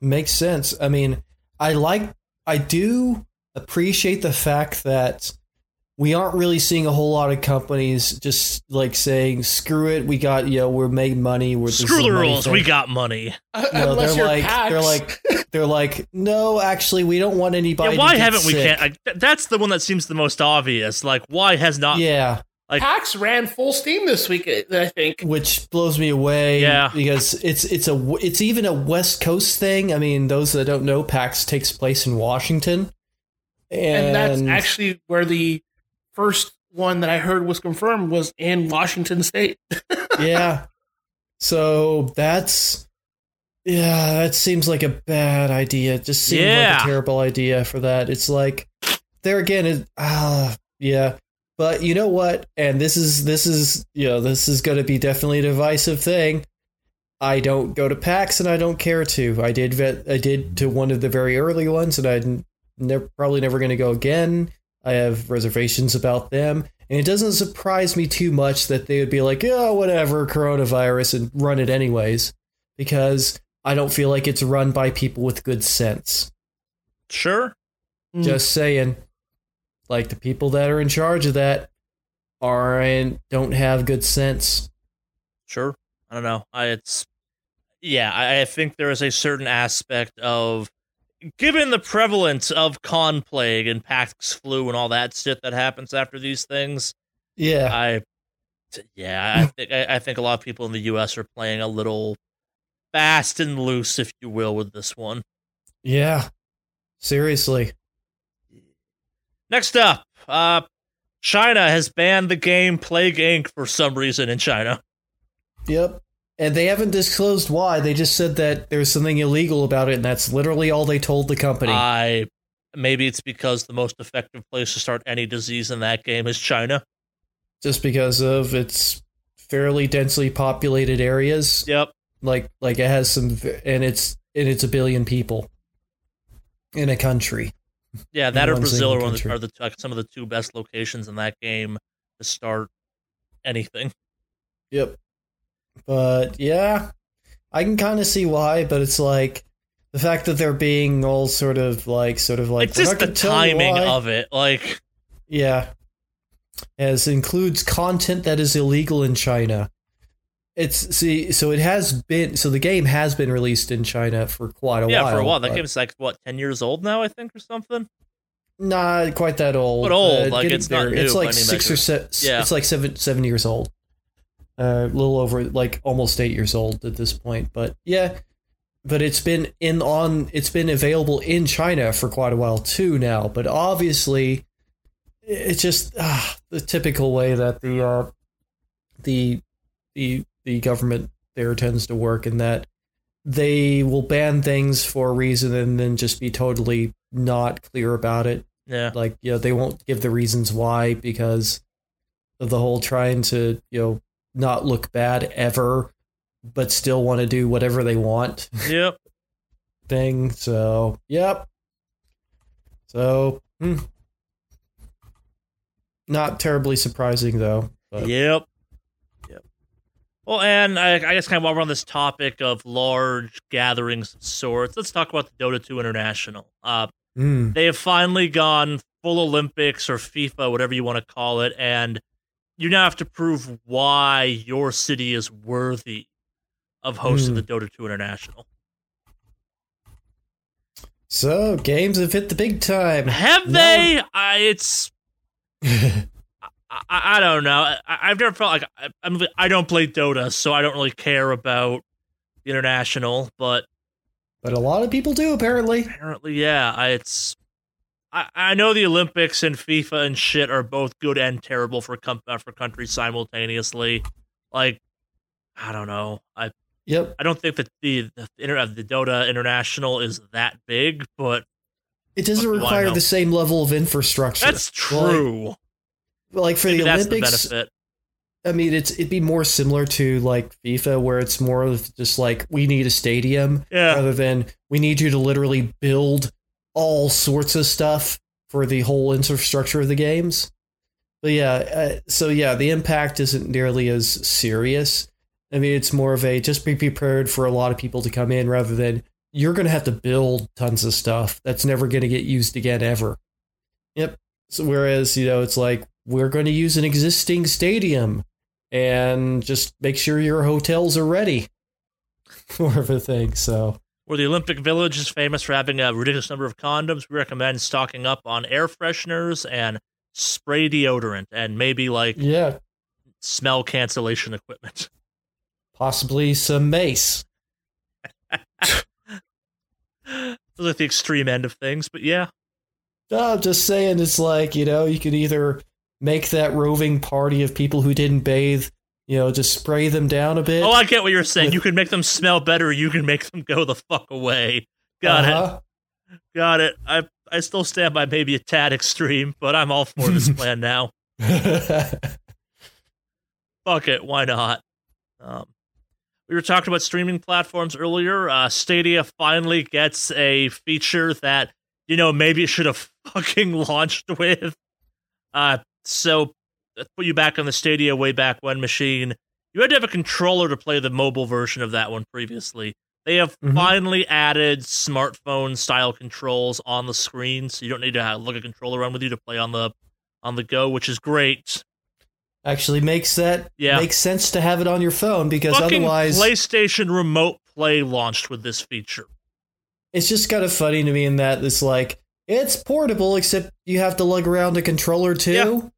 makes sense. I mean, I like I do appreciate the fact that we aren't really seeing a whole lot of companies just like saying, "Screw it, we got you know we're making money." We're Screw the rules. thing." We got money. Uh, no, Unless they're you're like PAX. they're like they're like no, actually, we don't want anybody. Yeah, why to get haven't we? Can't. Like, th- that's the one that seems the most obvious. Like, why has not? yeah, like- PAX ran full steam this week. I think. which blows me away. Yeah. because it's it's a it's even a West Coast thing. I mean, those that don't know, PAX takes place in Washington, and and, that's actually where the first one that I heard was confirmed was in Washington State. yeah. So that's yeah, that seems like a bad idea. It just seems Yeah. like a terrible idea for that. It's like there again is ah yeah. But you know what? And this is this is you know, this is gonna be definitely a divisive thing. I don't go to PAX and I don't care to. I did vet, I did to one of the very early ones and I'm never probably never gonna go again. I have reservations about them. And it doesn't surprise me too much that they would be like, oh, whatever, coronavirus, and run it anyways, because I don't feel like it's run by people with good sense. Sure. Mm. Just saying. Like the people that are in charge of that aren't don't have good sense. Sure. I don't know. I, it's yeah. I, I think there is a certain aspect of given the prevalence of con plague and Pax flu and all that shit that happens after these things. Yeah. i yeah. I think I, I think a lot of people in the U.S. are playing a little fast and loose, if you will, with this one. Yeah. Seriously. Next up, uh, China has banned the game Plague Inc. for some reason in China. Yep. And they haven't disclosed why. They just said that there's something illegal about it, and that's literally all they told the company. I maybe it's because the most effective place to start any disease in that game is China. just because of its fairly densely populated areas. Yep. Like like it has some and it's and it's a billion people in a country. Yeah, that or Brazil are, the, are the some of the two best locations in that game to start anything. Yep. But yeah, I can kind of see why, but it's like the fact that they're being all sort of like sort of like it's just the gonna tell you timing of it. Like, Yeah. As includes content that is illegal in China. It's see, so it has been so the game has been released in China for quite a yeah, while. Yeah, for a while. That game's like what ten years old now, I think, or something. Not quite that old. But old, like, getting it's not new It's like six or measure. se- Yeah. It's like seven seven years old. A little over like almost eight years old at this point. But yeah, but it's been in on it's been available in China for quite a while too now. But obviously, it's just ah, the typical way that the uh, the the the government there tends to work in that they will ban things for a reason and then just be totally not clear about it Yeah, like you know they won't give the reasons why because of the whole trying to you know not look bad ever but still want to do whatever they want yep. thing so yep so hmm. not terribly surprising though but Yep. Yep. Well, and I, I guess kind of while we're on this topic of large gatherings of sorts, let's talk about the Dota 2 International. Uh, hmm. they have finally gone full Olympics or FIFA, whatever you want to call it, and you now have to prove why your city is worthy of hosting Hmm. the Dota 2 International. so games have hit the big time Have No. they? I, it's I, I don't know. I, I've never felt like I, I'm. I don't play Dota, so I don't really care about the international. But but a lot of people do apparently apparently, yeah, I, it's. I, I know the Olympics and FIFA and shit are both good and terrible for com- uh, for countries simultaneously. Like, I don't know. I yep I don't think that the the, inter- the Dota International is that big, but it doesn't require the same level of infrastructure that's true. like for Maybe the that's olympics the benefit. I mean, it's it'd be more similar to like FIFA, where it's more of just like we need a stadium Yeah. rather than we need you to literally build all sorts of stuff for the whole infrastructure of the games. But yeah, uh, so yeah, the impact isn't nearly as serious. I mean, it's more of a just be prepared for a lot of people to come in rather than you're going to have to build tons of stuff that's never going to get used again ever. Yep. So whereas you know it's like we're going to use an existing stadium and just make sure your hotels are ready more of a thing. So Where the Olympic Village is famous for having a ridiculous number of condoms, we recommend stocking up on air fresheners and spray deodorant and maybe like yeah, smell cancellation equipment. possibly some mace. Those are the extreme end of things, but yeah. No, I'm just saying it's like, you know, you could either make that roving party of people who didn't bathe, you know, just spray them down a bit. Oh, I get what you're saying. With- You can make them smell better. You can make them go the fuck away. Got Uh-huh. it. Got it. I I still stand by maybe a tad extreme, but I'm all for this plan now. Fuck it. Why not? Um, we were talking about streaming platforms earlier. Uh, Stadia finally gets a feature that you know maybe it should have fucking launched with. Uh, so let's put you back on the Stadia way back when machine. You had to have a controller to play the mobile version of that one previously. They have Mhm. finally added smartphone style controls on the screen, so you don't need to have, look a controller around with you to play on the on the go, which is great. Actually makes that Yeah. makes sense to have it on your phone because Fucking otherwise PlayStation Remote Play launched with this feature. it's just kind of funny to me in that it's like it's portable except you have to lug around a controller too. Yeah.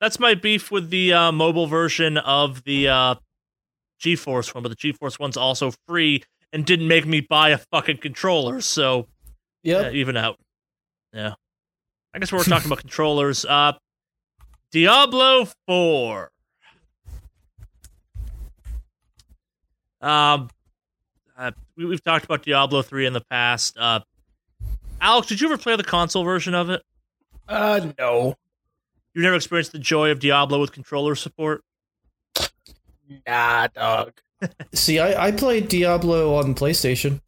That's my beef with the uh, mobile version of the uh, GeForce one, but the GeForce one's also free and didn't make me buy a fucking controller, so Yep. yeah, even out. Yeah. I guess we're talking about controllers. Uh, Diablo 4. Um, uh, we, we've talked about Diablo 3 in the past. Uh, Alex, did you ever play the console version of it? Uh, no. You never experienced the joy of Diablo with controller support? Nah, dog. See, I, I played Diablo on PlayStation,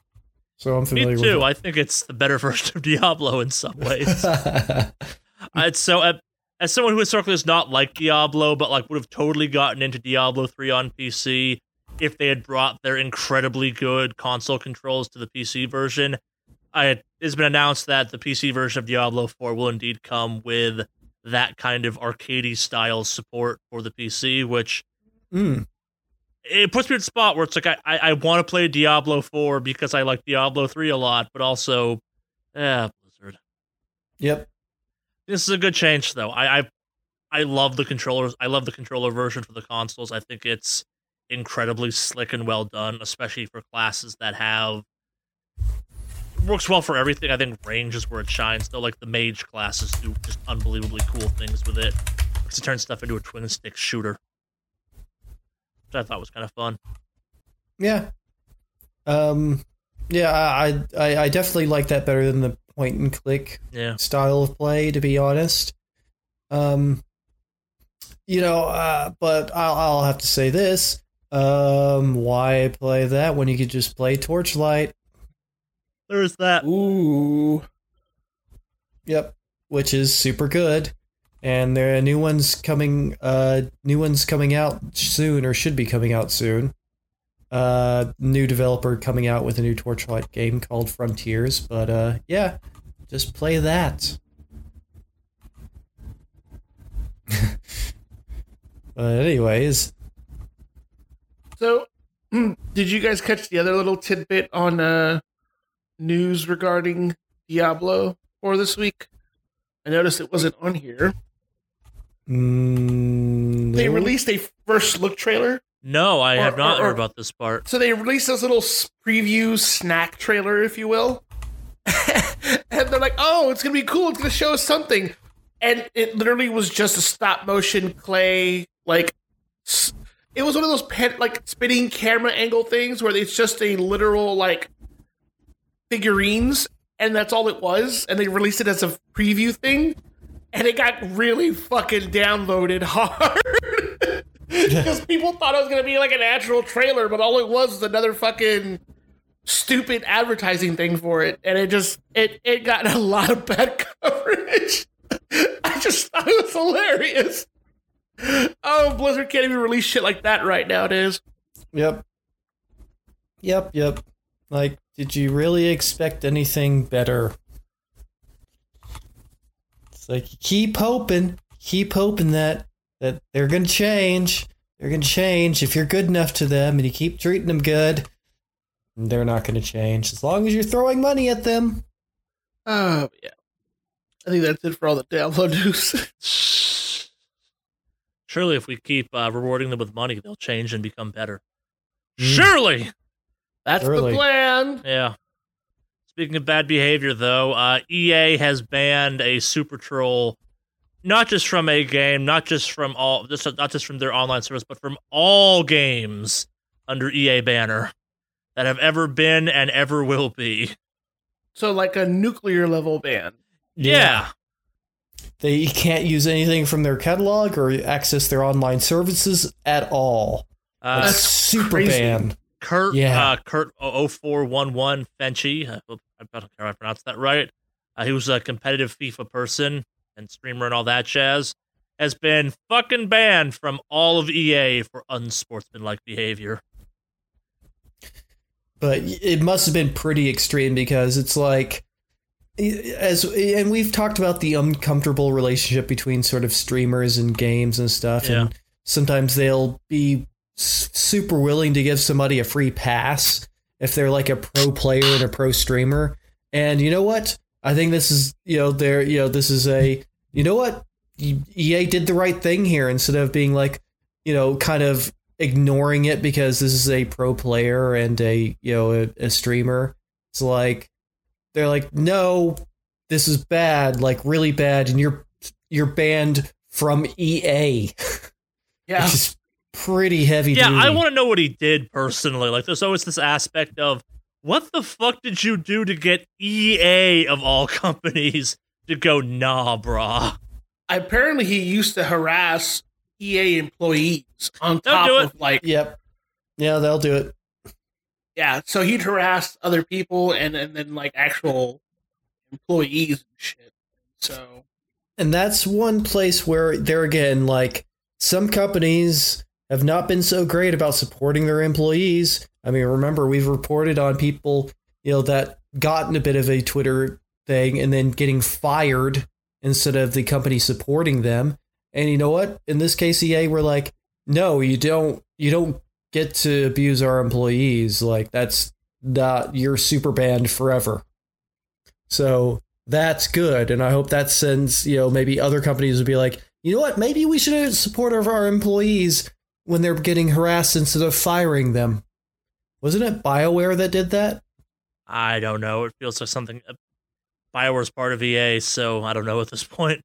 so I'm familiar. Me familiar too. with I think it's the better version of Diablo in some ways. it. Uh, so, uh, as someone who historically has not liked Diablo, but like would have totally gotten into Diablo three on PC if they had brought their incredibly good console controls to the PC version, I it's been announced that the PC version of Diablo four will indeed come with that kind of arcadey style support for the PC, which Mm. it puts me in a spot where it's like I, I, I want to play Diablo 4 because I like Diablo 3 a lot, but also, yeah, Blizzard. Yep. This is a good change, though. I, I I love the controllers. I love the controller version for the consoles. I think it's incredibly slick and well done, especially for classes that have works well for everything. I think range is where it shines. Though, like the mage classes do just unbelievably cool things with it because it turns stuff into a twin stick shooter, which I thought was kind of fun. Yeah. Um. Yeah, I, I I definitely like that better than the point and click Yeah. style of play, to be honest. Um, you know, uh, but I'll, I'll have to say this. Um, why play that when you could just play Torchlight? There's that. Ooh. Yep, which is super good, and there are new ones coming. Uh, new ones coming out soon, or should be coming out soon. Uh, new developer coming out with a new Torchlight game called Frontiers. But uh, yeah, just play that. but anyways, So, did you guys catch the other little tidbit on uh, news regarding Diablo for this week? I noticed it wasn't on here. mm, They released a first look trailer. No, I Or- have not or- heard or- about this part. So they released this little preview snack trailer, if you will. and they're like, oh, it's going to be cool. It's going to show us something. And it literally was just a stop motion clay, like, s- it was one of those pen, like spinning camera angle things where it's just a literal, like, figurines. And that's all it was. And they released it as a preview thing. And it got really fucking downloaded hard. Because people thought it was going to be like an actual trailer, but all it was was another fucking stupid advertising thing for it. And it just, it, it got a lot of bad coverage. I just thought it was hilarious. Oh, Blizzard can't even release shit like that right nowadays. Yep. Yep, yep. Like, did you really expect anything better? It's like, keep hoping. keep hoping that that they're gonna change. They're gonna change if you're good enough to them and you keep treating them good. They're not gonna change as long as you're throwing money at them. Oh yeah. I think that's it for all the download news. Surely, if we keep uh, rewarding them with money, they'll change and become better. Mm. Surely, that's Really? the plan. yeah. Speaking of bad behavior, though, uh, EA has banned a Super Troll, not just from a game, not just from all, just not just from their online service, but from all games under EA banner that have ever been and ever will be. So like a nuclear level ban. Yeah, They can't use anything from their catalog or access their online services at all. uh, Like, That's super crazy. banned. Kurt, Yeah. uh, Kurt 0411 Fenchy, I I don't care if I pronounced that right. Uh, he was a competitive FIFA person and streamer and all that jazz. Has been fucking banned from all of EA for unsportsmanlike behavior. but it must have been pretty extreme because it's like as and we've talked about the uncomfortable relationship between sort of streamers and games and stuff Yeah. and sometimes they'll be super willing to give somebody a free pass if they're like a pro player and a pro streamer. And you know what? I think this is you know there you know this is a you know what? Ea did the right thing here instead of being like you know kind of ignoring it because this is a pro player and a you know a, a streamer. It's like they're like no this is bad like really bad and you're you're banned from ea Yeah. which is pretty heavy Yeah, duty. I want to know what he did personally. Like, there's always this aspect of what the fuck did you do to get EA of all companies to go, nah, brah? Apparently he used to harass EA employees on Don't top do it. of like yep yeah they'll do it yeah, so he'd harass other people and, and then like actual employees and shit. So And that's one place where there again, like some companies have not been so great about supporting their employees. I mean, remember we've reported on people, you know, that gotten a bit of a Twitter thing and then getting fired instead of the company supporting them. And you know what? In this case, EA were like, no, you don't you don't get to abuse our employees. Like that's not you're super banned forever. So that's good, and I hope that sends you know maybe other companies would be like, you know what, maybe we should support our employees when they're getting harassed instead of firing them. Wasn't it Bioware that did that? I don't know. It feels like something. Uh, Bioware's part of EA, so I don't know at this point.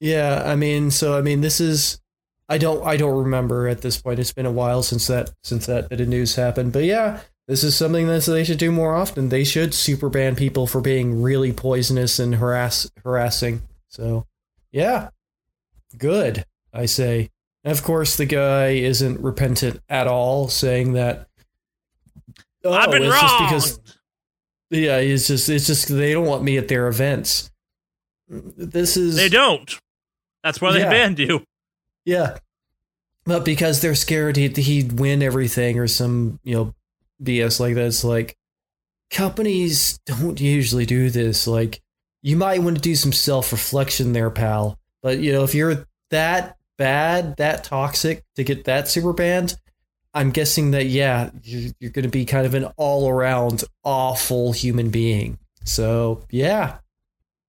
Yeah, I mean, so I mean, this is I don't I don't remember at this point. It's been a while since that since that bit of news happened, but yeah, this is something that they should do more often. They should super ban people for being really poisonous and harass harassing. So, yeah, good. I say. And of course, the guy isn't repentant at all, saying that. Oh, I've been it's wrong. just because yeah, it's just it's just they don't want me at their events. This is they don't. That's why they Yeah. banned you. yeah, but because they're scared he'd, he'd win everything or some you know BS like that. It's like companies don't usually do this. Like you might want to do some self reflection there, pal. But you know if you're that bad, that toxic to get that super banned, I'm guessing that yeah, you're, you're going to be kind of an all around awful human being. So yeah,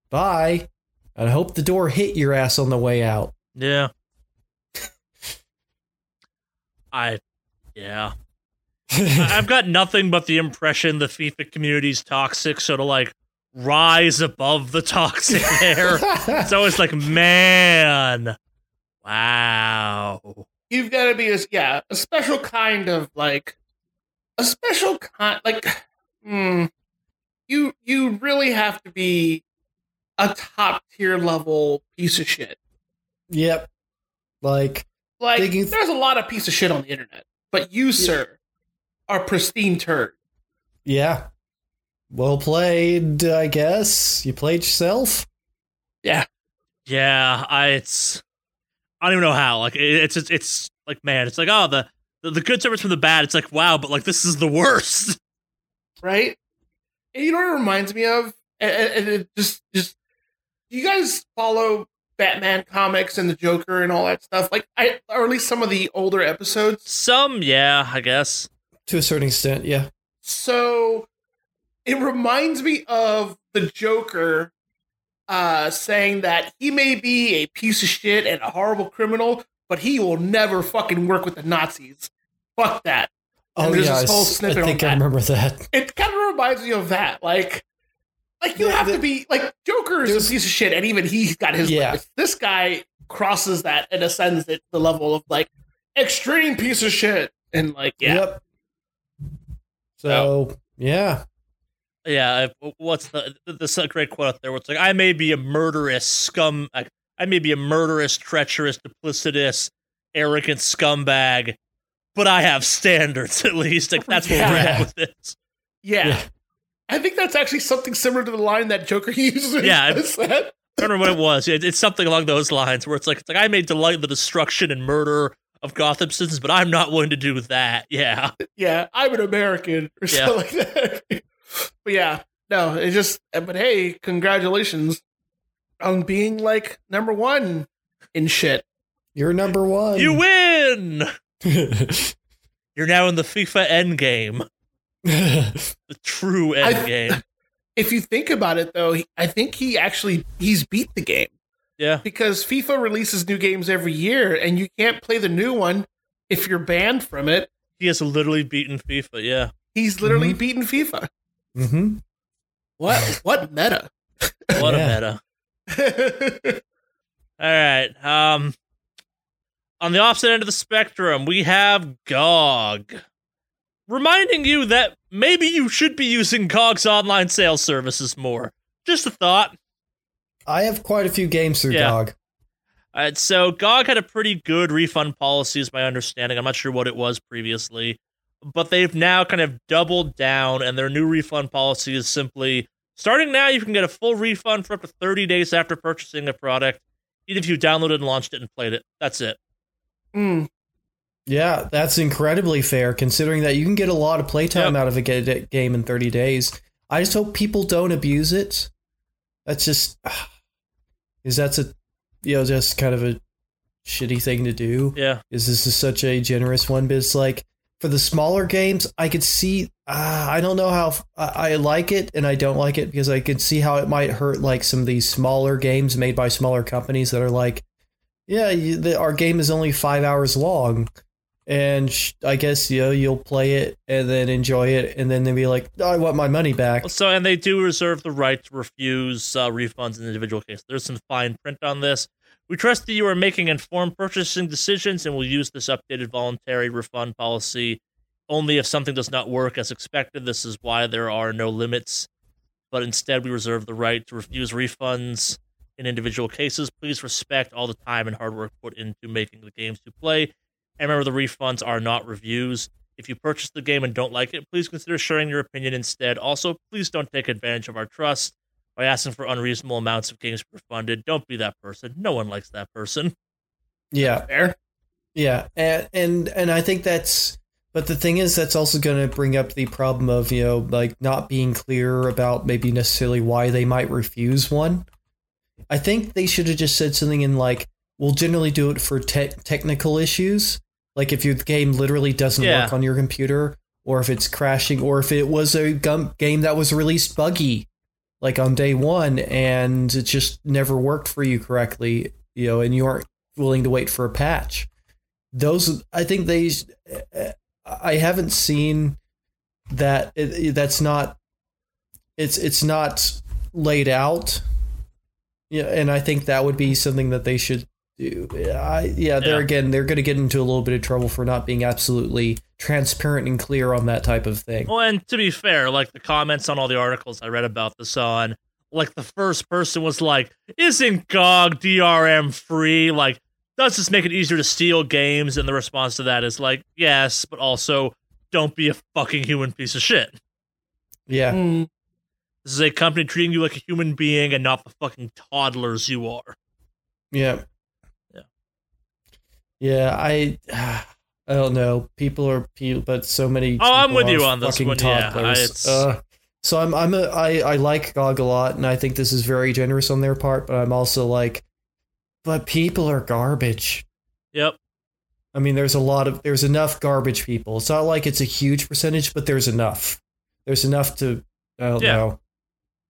bye. I hope the door hit your ass on the way out. Yeah. I, yeah. I've got nothing but the impression the FIFA community's toxic, so to like rise above the toxic air, it's always like, man, wow. you've got to be a yeah a special kind of like a special kind like hmm, you you really have to be a top tier level piece of shit Yep. Like, like Thinking- there's a lot of piece of shit on the internet but you sir are pristine turd yeah. Well played, I guess. You played yourself? Yeah, I it's I don't even know how. Like it's it's it's like man, it's like oh the, the the good service from the bad. It's like wow, but like this is the worst. right and you know what it reminds me of and, and- and it just just do you guys follow Batman comics and the Joker and all that stuff. Like I or at least some of the older episodes. Some, yeah, I guess. To a certain extent, yeah. So it reminds me of the Joker uh, saying that he may be a piece of shit and a horrible criminal, but he will never fucking work with the Nazis. Fuck that. Oh And there's yeah, this I, I think I remember that. It kind of reminds me of that. Like, like you Yeah, have the- to be like Joker is a piece of shit, and even he's got his Yeah. limits. This guy crosses that and ascends it to the level of like extreme piece of shit, and like yeah, Yep. So yeah, Yeah, what's the this a great quote out there? Where it's like, I may be a murderous scum, I, I may be a murderous, treacherous, duplicitous, arrogant scumbag, but I have standards at least. Like that's where we're Yeah. at with this. yeah. Yeah. I think that's actually something similar to the line that Joker uses. Yeah, I- I don't remember what it was. It, it's something along those lines where it's like, it's like I may delight in the destruction and murder of Gotham citizens, but I'm not willing to do that. Yeah, yeah, I'm an American or Yeah. something like that. But yeah, no, it just, but hey, congratulations on being like number one in shit. you're number one. you win. You're now in the FIFA end game. the true I- endgame. If you think about it, though, I think he actually he's beat the game Yeah, because FIFA releases new games every year, and you can't play the new one if you're banned from it. he has literally beaten FIFA. Yeah. He's literally Mhm. beaten FIFA. Hmm What what meta? What a meta. All right. Um, on the opposite end of the spectrum, we have GOG, reminding you that maybe you should be using GOG's online sales services more. Just a thought. I have quite a few games through Yeah. GOG. All right, so GOG had a pretty good refund policy, is my understanding. I'm not sure what it was previously, but they've now kind of doubled down, and their new refund policy is simply starting now, you can get a full refund for up to 30 days after purchasing a product, even if you downloaded and launched it and played it. That's it. Mm, Yeah, that's incredibly fair considering that you can get a lot of playtime Yep. out of a game in 30 days. I just hope people don't abuse it. That's just is that's a you know just kind of a shitty thing to do. Yeah. Is this is such a generous one but it's like for the smaller games, I could see uh, I don't know how I, I like it and I don't like it because I could see how it might hurt like some of these smaller games made by smaller companies that are like yeah, you, the, our game is only 5 hours long and sh- I guess you know you'll play it and then enjoy it, and then they'll be like, oh, "I want my money back." So, and they do reserve the right to refuse uh, refunds in individual cases. There's some fine print on this. We trust that you are making informed purchasing decisions and will use this updated voluntary refund policy only if something does not work as expected. This is why there are no limits, but instead we reserve the right to refuse refunds in individual cases. Please respect all the time and hard work put into making the games you play. And remember, the refunds are not reviews. If you purchase the game and don't like it, please consider sharing your opinion instead. Also, please don't take advantage of our trust by asking for unreasonable amounts of games refunded. Don't be that person. No one likes that person. Yeah, fair. yeah, and and and I think that's. But the thing is, that's also going to bring up the problem of you know like not being clear about maybe necessarily why they might refuse one. I think they should have just said something in like, "We'll generally do it for te- technical issues." Like if your game literally doesn't Yeah. work on your computer, or if it's crashing, or if it was a gum- game that was released buggy, like on day one, and it just never worked for you correctly, you know, and you aren't willing to wait for a patch. Those, I think they, I haven't seen that. It, that's not. It's it's not laid out. Yeah, and I think that would be something that they should. I, yeah, there Yeah. again, they're going to get into a little bit of trouble for not being absolutely transparent and clear on that type of thing. Well, and to be fair, like the comments on all the articles I read about this on, like the first person was like, "Isn't GOG DRM free? Like, does this make it easier to steal games?" And the response to that is like, "Yes, but also don't be a fucking human piece of shit. Yeah, Mm, This is a company treating you like a human being and not the fucking toddlers you are." yeah, Yeah. Yeah. I, I don't know. People are people, but so many. Oh, I'm with you on this one, yeah. toddlers. It's- Uh, so I'm I'm a I I like GOG a lot, and I think this is very generous on their part. But I'm also like, but people are garbage. Yep. I mean, there's a lot of there's enough garbage people. It's not like it's a huge percentage, but there's enough. There's enough to I don't Yeah. know.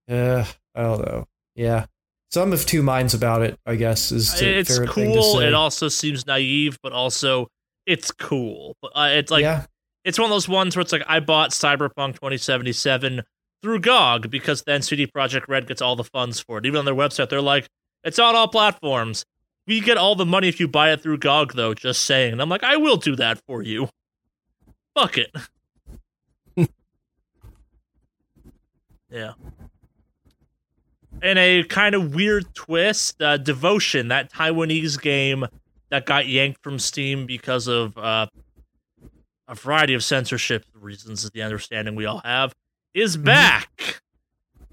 Uh, I don't know. Yeah, so I'm of two minds about it. I guess is it's fair thing to cool. It also seems naive, but also it's cool. But uh, it's like yeah, it's one of those ones where it's like I bought Cyberpunk 2077 through GOG because then CD Projekt Red gets all the funds for it. Even on their website, they're like, it's on all platforms. We get all the money if you buy it through GOG, though. Just saying. And I'm like, I will do that for you. Fuck it. yeah. In a kind of weird twist, uh, Devotion, that Taiwanese game that got yanked from Steam because of uh, a variety of censorship reasons, is the understanding we all have, is back.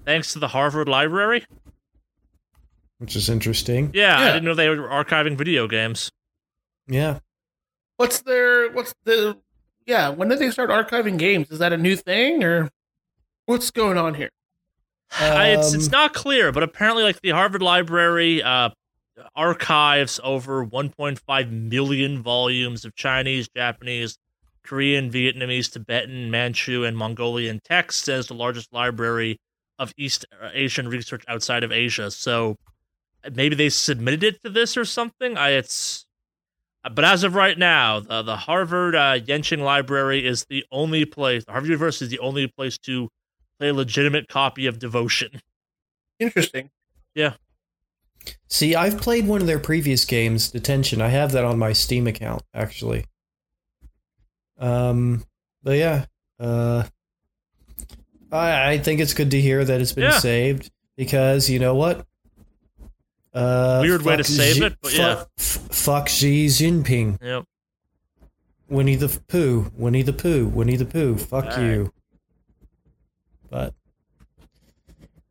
Thanks to the Harvard Library. which is interesting. Yeah, I didn't know they were archiving video games. Yeah, What's their what's the yeah, when did they start archiving games? Is that a new thing or what's going on here? I- it's it's Um, not clear, but apparently, like the Harvard Library uh, archives over 1.5 million volumes of Chinese, Japanese, Korean, Vietnamese, Tibetan, Manchu, and Mongolian texts as the largest library of East Asian research outside of Asia. So maybe they submitted it to this or something. I it's. But as of right now, the, the Harvard uh, Yenching Library is the only place. Harvard University is the only place to a legitimate copy of Devotion. Interesting. Yeah. See, I've played one of their previous games, Detention. I have that on my Steam account, actually. Um, but yeah, uh, I I think it's good to hear that it's been Yeah. saved because you know what? Uh, Weird way to save Xi- it, but fu- yeah. f- fuck Xi Jinping, Yep. Winnie the Pooh, Winnie the Pooh, Winnie the Pooh. Fuck Alright. you. But,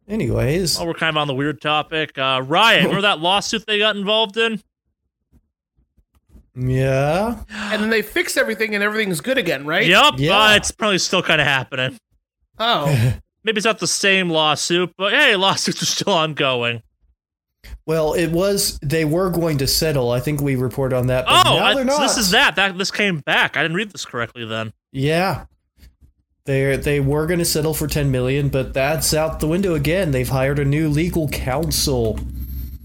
anyways, Well, we're kind of on the weird topic. Uh, Riot, remember that lawsuit they got involved in? yeah. And then they fix everything and everything's good again, right? Yep. Yeah. Uh, it's probably still kind of happening. Oh. Maybe it's not the same lawsuit, but hey, lawsuits are still ongoing. Well, it was they were going to settle. I think we report on that. But oh, now I, they're so this is that. That this came back. I didn't read this correctly then. Yeah, they they were going to settle for ten million, but that's out the window again. They've hired a new legal counsel.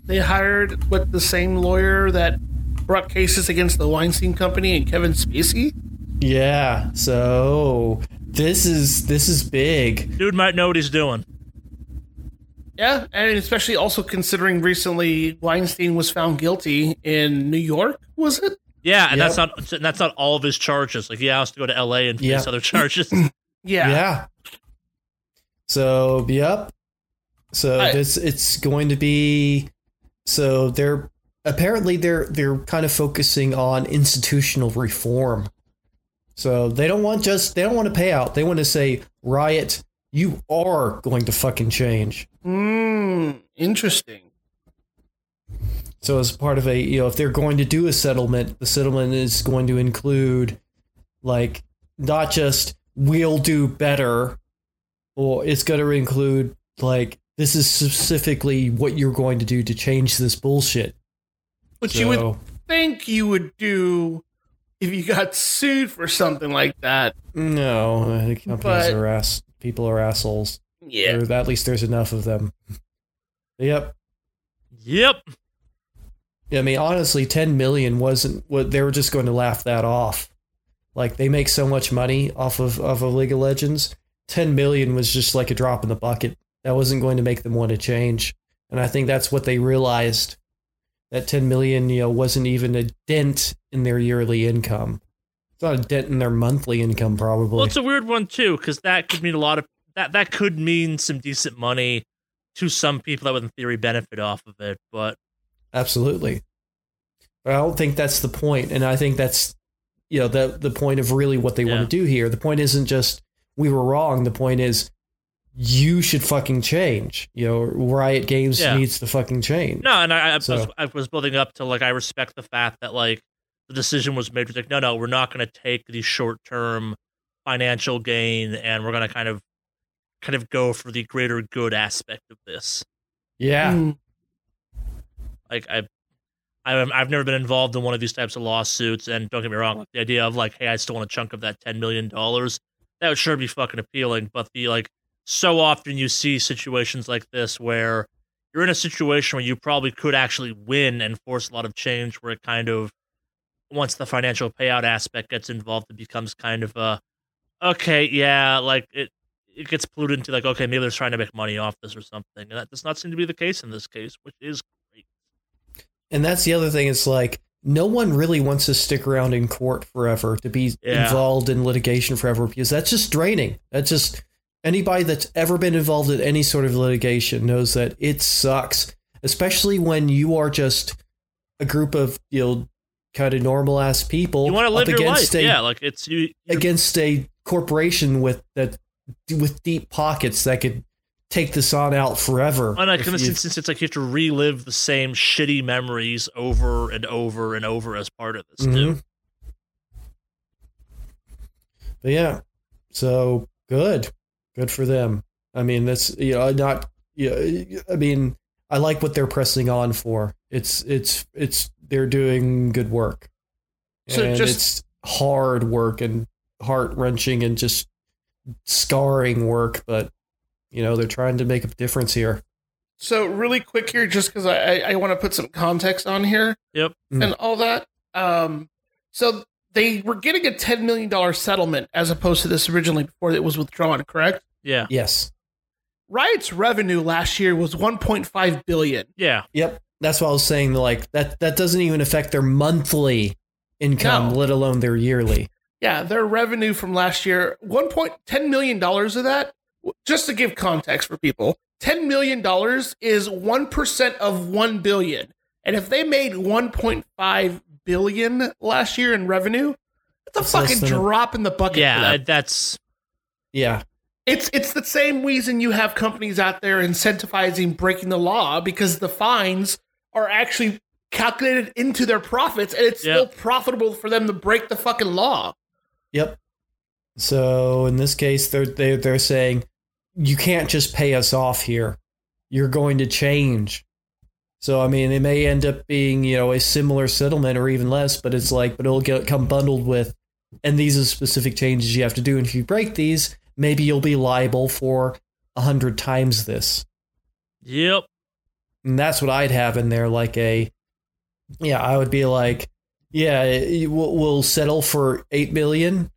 They hired what the same lawyer that brought cases against the Weinstein Company and Kevin Spacey. Yeah, so this is this is big. Dude might know what he's doing. Yeah, and especially also considering recently Weinstein was found guilty in New York, was it? Yeah, and that's not that's not all of his charges. Like he has to go to L.A. and face Yeah. other charges. Yeah. Yeah. So yep. So I- this it's going to be. So they're apparently they're they're kind of focusing on institutional reform. So they don't want just they don't want to pay out. They want to say riot. You are going to fucking change. Hmm. Interesting. So as part of a you know if they're going to do a settlement, the settlement is going to include like not just we'll do better, or it's going to include like this is specifically what you're going to do to change this bullshit. Which you would think you would do if you got sued for something like that. no, I companies But- are ass. People are assholes. Yeah. Or at least there's enough of them. Yep. yep. I mean, honestly, 10 million wasn't what they were just going to laugh that off. Like they make so much money off of of League of Legends. 10 million was just like a drop in the bucket. That wasn't going to make them want to change. And I think that's what they realized. That 10 million, you know, wasn't even a dent in their yearly income. It's not a dent in their monthly income, probably. Well, it's a weird one too, because that could mean a lot of that. That could mean some decent money to some people that would, in theory, benefit off of it. But Absolutely. But I don't think that's the point, and I think that's you know the the point of really what they Yeah. want to do here. The point isn't just we were wrong. The point is you should fucking change. You know, Riot Games Yeah. needs to fucking change. no, and I, I, was, So- I was building up to like I respect the fact that like the decision was made. It's like, no, no, we're not going to take the short term financial gain, and we're going to kind of kind of go for the greater good aspect of this. Yeah, Hmm. Like I, I've I've never been involved in one of these types of lawsuits, and don't get me wrong, the idea of like, hey, I still want a chunk of that ten million dollars, that would sure be fucking appealing. But the like, so often you see situations like this where you're in a situation where you probably could actually win and force a lot of change, where it kind of once the financial payout aspect gets involved, it becomes kind of a okay, yeah, like it it gets polluted into like okay, maybe they're trying to make money off this or something, and that does not seem to be the case in this case, which is. And that's the other thing. It's like no one really wants to stick around in court forever to be Yeah. involved in litigation forever because that's just draining. That's just anybody that's ever been involved in any sort of litigation knows that it sucks, especially when you are just a group of you know kind of normal ass people You want to live your life, a yeah. Like it's you. against a corporation with that with deep pockets that could take this on out forever. And if in this instance, it's like you have to relive the same shitty memories over and over and over as part of this too. Mhm. But yeah, so good, good for them. I mean, that's you know not. Yeah, I mean, I like what they're pressing on for. It's it's it's they're doing good work. So and just- it's hard work and heart wrenching and just scarring work, but you know they're trying to make a difference here. So really quick here, just because I, I, I want to put some context on here Yep. Mm. and all that. Um, so they were getting a ten million dollar settlement as opposed to this originally before it was withdrawn. Correct? Yeah. Yes. Riot's revenue last year was one point five billion. Yeah. Yep. That's what I was saying. Like that that doesn't even affect their monthly income, No. let alone their yearly. Yeah, their revenue from last year, one point ten million dollars of that. Just to give context for people, ten million dollars is one percent of one billion, and if they made one point five billion last year in revenue, it's a That's fucking than a- drop in the bucket. Yeah. That's Yeah. It's it's the same reason you have companies out there incentivizing breaking the law because the fines are actually calculated into their profits and it's still profitable for them to break the fucking law. Yep. So in this case, they're they they're saying you can't just pay us off here. You're going to change. So I mean, it may end up being you know a similar settlement or even less, but it's like, but it'll get come bundled with, and these are specific changes you have to do. And if you break these, maybe you'll be liable for a hundred times this. yep. And that's what I'd have in there, like a, yeah, I would be like, yeah, we'll, we'll settle for eight million,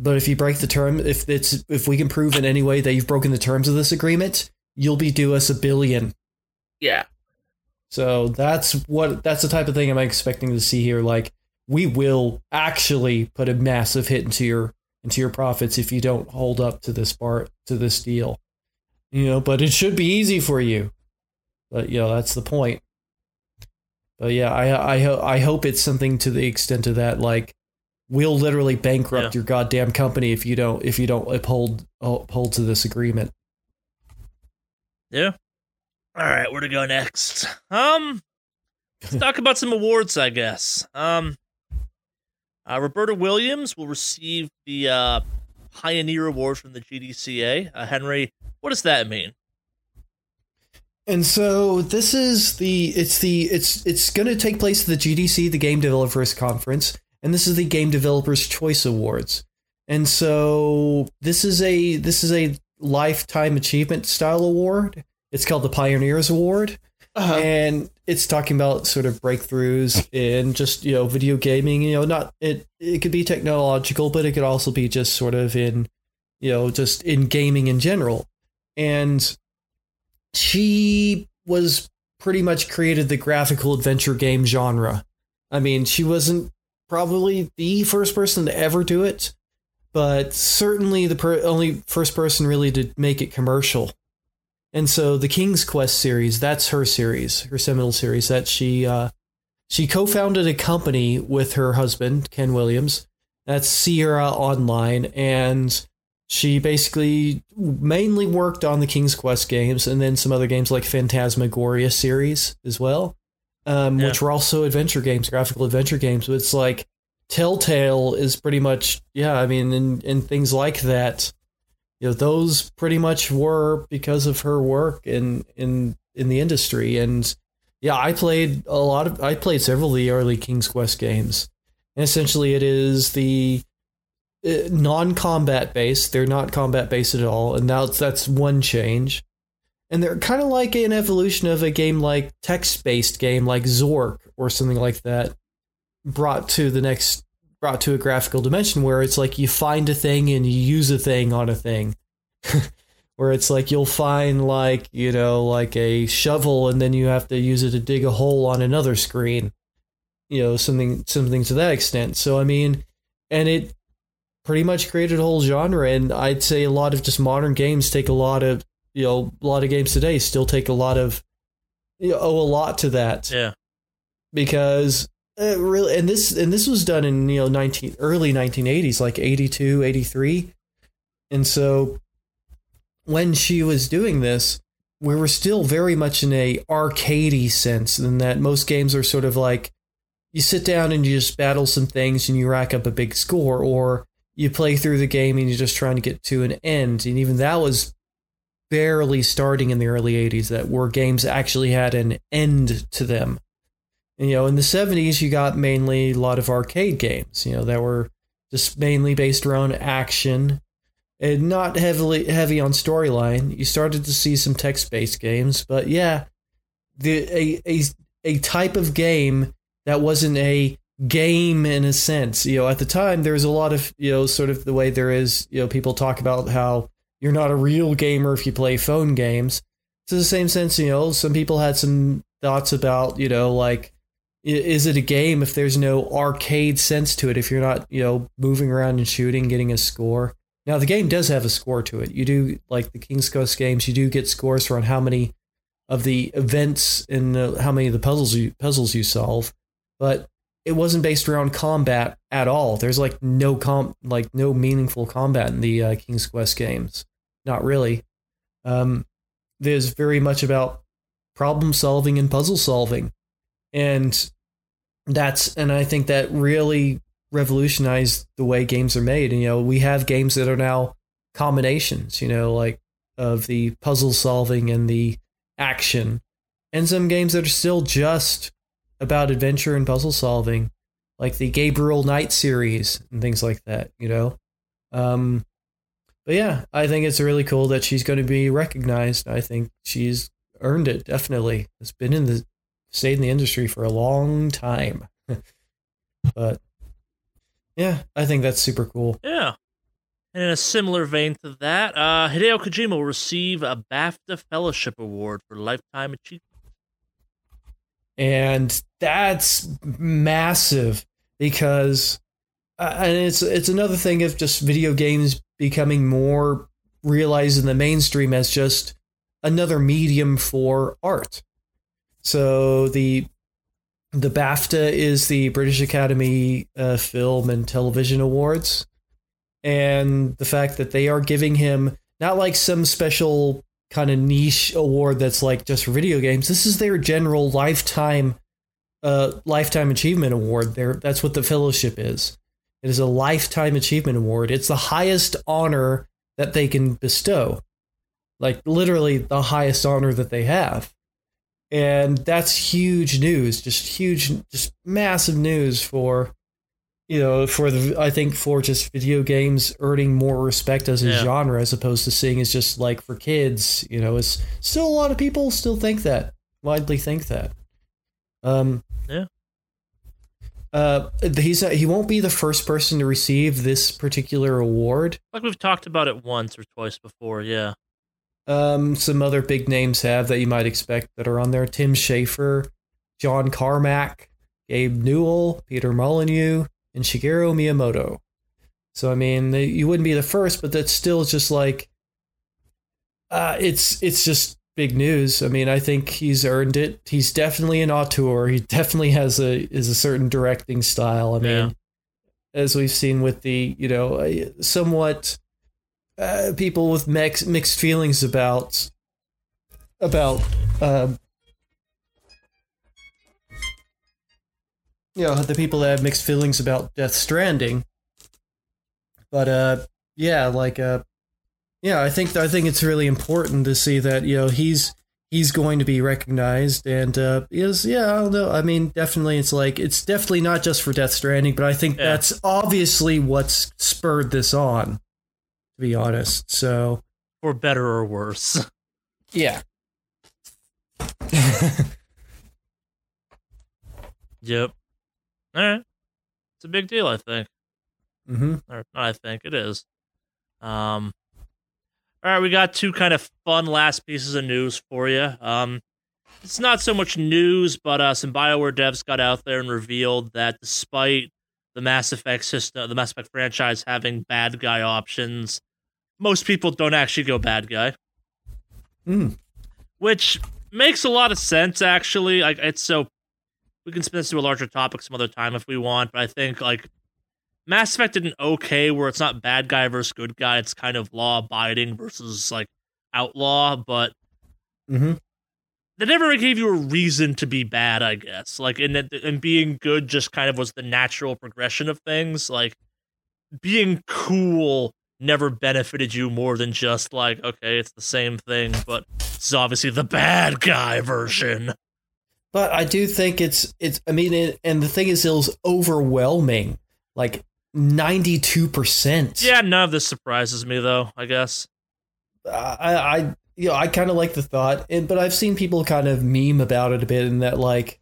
but if you break the term, if it's if we can prove in any way that you've broken the terms of this agreement, you'll be due us a billion. Yeah. So that's what that's the type of thing I'm expecting to see here. Like we will actually put a massive hit into your into your profits if you don't hold up to this part to this deal. You know, but it should be easy for you. But you know, that's the point. But yeah, I I I hope it's something to the extent of that like we'll literally bankrupt your goddamn company if you don't if you don't uphold uphold to this agreement. Yeah. All right, where to go next? Um, let's talk about some awards, I guess. Um, uh, Roberta Williams will receive the uh, Pioneer Award from the GDCA. Uh, Henry, what does that mean? And so this is the it's the it's it's going to take place at the GDC, the Game Developers Conference, and this is the Game Developers Choice Awards. And so this is a this is a lifetime achievement style award. It's called the Pioneers Award, Uh-huh. and it's talking about sort of breakthroughs in just you know video gaming. You know, not it it could be technological, but it could also be just sort of in you know just in gaming in general. And she was pretty much created the graphical adventure game genre. I mean, she wasn't probably the first person to ever do it, but certainly the per- only first person really to make it commercial. And so the King's Quest series, that's her series, her seminal series that she uh, she co-founded a company with her husband Ken Williams. That's Sierra Online, and she basically mainly worked on the King's Quest games and then some other games like Phantasmagoria series as well, um, Yeah. which were also adventure games, graphical adventure games. But it's like Telltale is pretty much, yeah, I mean, and, and things like that. You know, those pretty much were because of her work in in in the industry, and yeah, I played a lot of. I played several of the early King's Quest games, and essentially it is the uh, non-combat based. They're not combat based at all, and now that's one change. And they're kind of like an evolution of a game like text-based game like Zork or something like that, brought to the next brought to a graphical dimension where it's like you find a thing and you use a thing on a thing. where it's like you'll find like, you know, like a shovel and then you have to use it to dig a hole on another screen. You know, something something to that extent. So I mean, and it pretty much created a whole genre and I'd say a lot of just modern games take a lot of, you know, a lot of games today still take a lot of you know, owe a lot to that. Yeah. Because uh, really and this and this was done in you know 19 early 1980s like 82 83 and so when she was doing this we were still very much in a arcadey sense in that most games are sort of like you sit down and you just battle some things and you rack up a big score or you play through the game and you're just trying to get to an end and even that was barely starting in the early 80s that were games actually had an end to them you know, in the 70s, you got mainly a lot of arcade games, you know, that were just mainly based around action and not heavily heavy on storyline. You started to see some text-based games, but yeah, the a a a type of game that wasn't a game in a sense. You know, at the time there was a lot of, you know, sort of the way there is, you know, people talk about how you're not a real gamer if you play phone games. To the same sense, you know, some people had some thoughts about, you know, like is it a game if there's no arcade sense to it if you're not you know moving around and shooting getting a score? Now the game does have a score to it. You do like the king's quest games you do get scores for on how many of the events and how many of the puzzles you puzzles you solve but it wasn't based around combat at all. There's like no com like no meaningful combat in the uh, king's quest games not really um, there's very much about problem solving and puzzle solving and that's and I think that really revolutionized the way games are made. And you know, we have games that are now combinations, you know, like of the puzzle solving and the action, and some games that are still just about adventure and puzzle solving, like the Gabriel Knight series and things like that, you know. Um, but yeah, I think it's really cool that she's going to be recognized. I think she's earned it definitely. It's been in the stayed in the industry for a long time. but yeah, I think that's super cool. Yeah. And in a similar vein to that, uh, Hideo Kojima will receive a BAFTA Fellowship Award for Lifetime Achievement. And that's massive because, uh, and it's it's another thing of just video games becoming more realized in the mainstream as just another medium for art. So the the BAFTA is the British Academy uh, Film and Television Awards, and the fact that they are giving him not like some special kind of niche award that's like just for video games. This is their general lifetime uh, lifetime achievement award. There, that's what the fellowship is. It is a lifetime achievement award. It's the highest honor that they can bestow, like literally the highest honor that they have. And that's huge news. Just huge just massive news for you know for the i think for just video games earning more respect as a yeah. genre as opposed to seeing as just like for kids you know it's still a lot of people still think that widely think that. Um yeah uh he's he won't be the first person to receive this particular award. Like we've talked about it once or twice before yeah. Um, some other big names have that you might expect that are on there: Tim Schafer, John Carmack, Gabe Newell, Peter Molyneux, and Shigeru Miyamoto. So I mean, you wouldn't be the first, but that's still just like, uh, it's it's just big news. I mean, I think he's earned it. He's definitely an auteur. He definitely has a is a certain directing style. I mean, yeah. as we've seen with the you know somewhat uh, people with mix, mixed feelings about about um, you know the people that have mixed feelings about Death Stranding. But uh, yeah, like uh, yeah, I think I think it's really important to see that you know he's he's going to be recognized and uh is yeah i don't know i mean definitely it's like it's definitely not just for death stranding but i think Yeah. that's obviously what's spurred this on to be honest so For better or worse. yeah Yep. All right. It's a big deal, I think. hmm Or not I think it is. Um All right, we got two kind of fun last pieces of news for you. Um it's not so much news, but uh some BioWare devs got out there and revealed that despite the Mass Effect system, the Mass Effect franchise having bad guy options, most people don't actually go bad guy. Mm. which makes a lot of sense actually like it's so we can spin this to a larger topic some other time if we want but i think like mass effect did an okay where it's not bad guy versus good guy it's kind of law abiding versus like outlaw but mm-hmm. they never gave you a reason to be bad i guess like and and being good just kind of was the natural progression of things like being cool never benefited you more than just like okay it's the same thing but it's obviously the bad guy version But I do think it's it's. I mean, it, and the thing is, it was overwhelming. Like ninety two percent. yeah none of this surprises me though i guess I, I, you know, I kind of like the thought, and but I've seen people kind of meme about it a bit, in that like,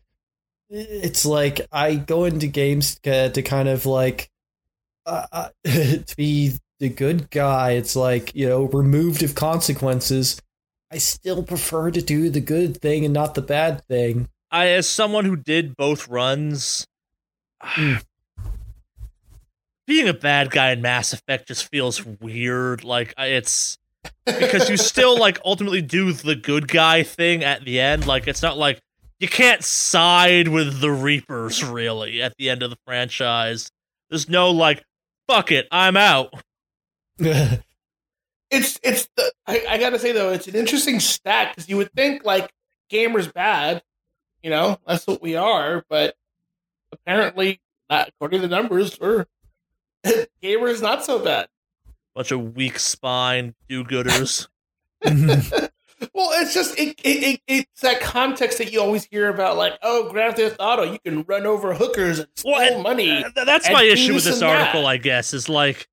it's like I go into games to, to kind of like, uh, uh, to be the good guy. It's like you know, removed of consequences. I still prefer to do the good thing and not the bad thing. i as someone who did both runs Mm. Being a bad guy in mass effect just feels weird like it's because you still like ultimately do the good guy thing at the end. Like it's not like you can't side with the Reapers really at the end of the franchise. There's no like fuck it, I'm out. it's it's the I, I gotta say though it's an interesting stat because you would think like gamers bad you know that's what we are but apparently not according to the numbers we're gamers not so bad Bunch of weak spine do-gooders. Mm-hmm. well it's just it, it, it it's that context that you always hear about like oh grand theft auto you can run over hookers and steal Well, and- money Th- That's and my issue with this this article, that. I guess, is like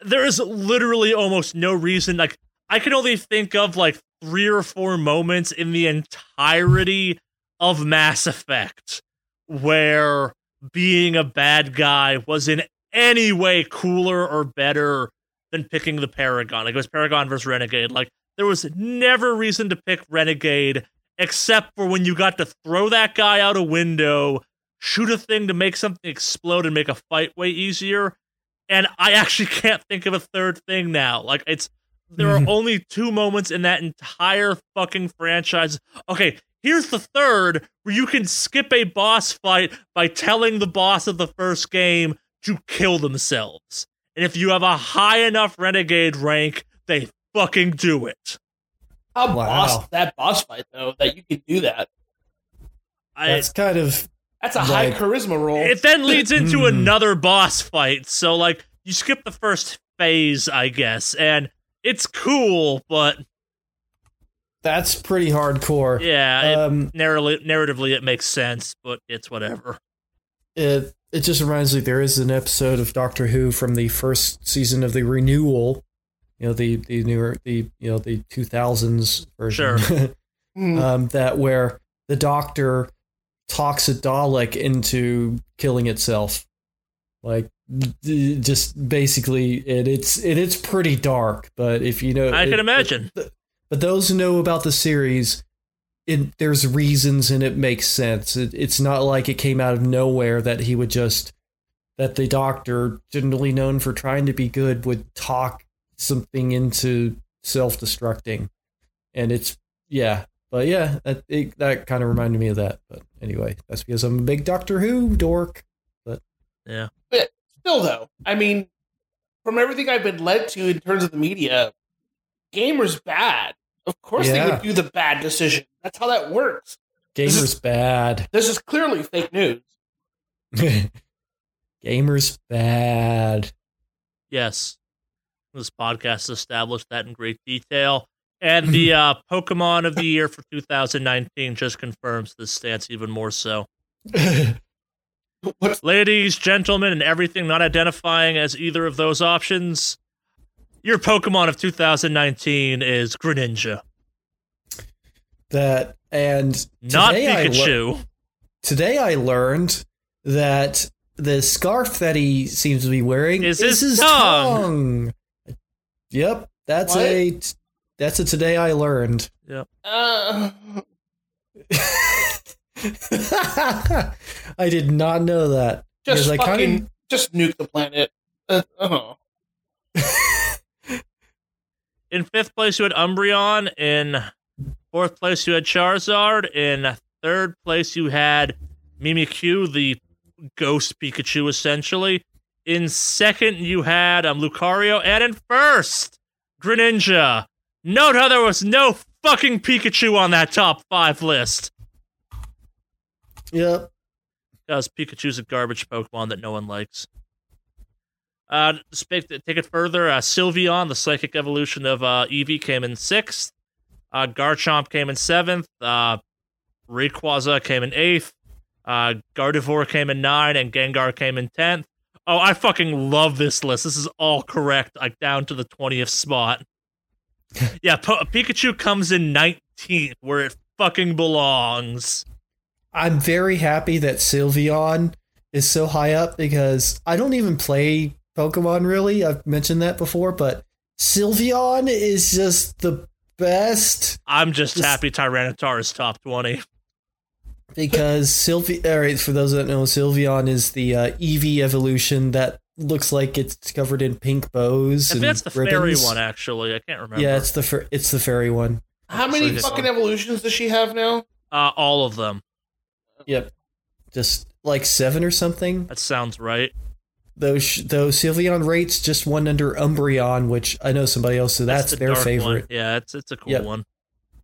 there is literally almost no reason. Like I can only think of like three or four moments in the entirety of Mass Effect where being a bad guy was in any way cooler or better than picking the Paragon. Like it was Paragon versus Renegade. Like there was never reason to pick Renegade except for when you got to throw that guy out a window, shoot a thing to make something explode and make a fight way easier. And I actually can't think of a third thing now. Like it's there are only two moments in that entire fucking franchise. Okay, here's the third where you can skip a boss fight by telling the boss of the first game to kill themselves. And if you have a high enough renegade rank, they fucking do it. how Wow. boss that boss fight though that you can do that I, That's kind of that's a high charisma roll it then leads into Hmm. another boss fight. So like you skip the first phase, I guess, and it's cool, but that's pretty hardcore. yeah, it, Um, narratively, narratively it makes sense, but it's whatever. it it just reminds me there is an episode of Doctor Who from the first season of the renewal. You know the the newer the you know the two thousands version. Hmm. um, that where the Doctor talks a Dalek into killing itself, like just basically it, it's it, it's pretty dark. But if you know, I it- can imagine. but those who know about the series, it, there's reasons and it makes sense. It, it's not like it came out of nowhere that he would just that the doctor, generally known for trying to be good, would talk something into self-destructing, and it's yeah. But yeah, that it, that kind of reminded me of that. But anyway, that's because I'm a big Doctor Who dork. But yeah. still though i mean from everything i've been led to in terms of the media gamers bad of course they would do the bad decision that's how that works This Gamers bad. this is clearly fake news Gamers bad. Yes. This podcast established that in great detail. And the uh, Pokemon of the Year for 2019 just confirms this stance even more so. What's Ladies, gentlemen, and everything not identifying as either of those options, your Pokemon of 2019 is Greninja, that and not today I lear- Pikachu. today I learned that the scarf that he seems to be wearing Is is, his his tongue. tongue. Yep, that's What? a that's a today I learned. uh, I did not know that. just Because I fucking kinda- just nuke the planet. Uh, oh. In fifth place, you had Umbreon. In fourth place, you had Charizard. In third place, you had Mimikyu, the ghost Pikachu, essentially. In second, you had um, Lucario. And in first, Greninja. Note how there was no fucking Pikachu on that top five list. Yep. Because Pikachu's a garbage Pokemon that no one likes. Uh, to speak, to take it further, uh, Sylveon, the psychic evolution of uh, Eevee, came in sixth. Uh, Garchomp came in seventh. Uh, Rayquaza came in eighth. Uh, Gardevoir came in nine, and Gengar came in tenth. Oh, I fucking love this list. This is all correct, like down to the twentieth spot. yeah, po- Pikachu comes in nineteenth, where it fucking belongs. I'm very happy that Sylveon is so high up because I don't even play Pokemon really. I've mentioned that before, but Sylveon is just the best I'm just This- happy Tyranitar is top twenty. because Sylvie, All right, for those that know, Sylveon is the uh, Eevee evolution that looks like it's covered in pink bows. I think and that's the fairy one, actually. I can't remember. Yeah, it's the fir- it's the fairy one. How many So- fucking evolutions does she have now? uh, all of them. Yep, just like seven or something. That sounds right. Those sh- those Sylveon rates just one under Umbreon, which I know somebody else. So that's, the their favorite. One. Yeah, it's it's a cool Yep. one.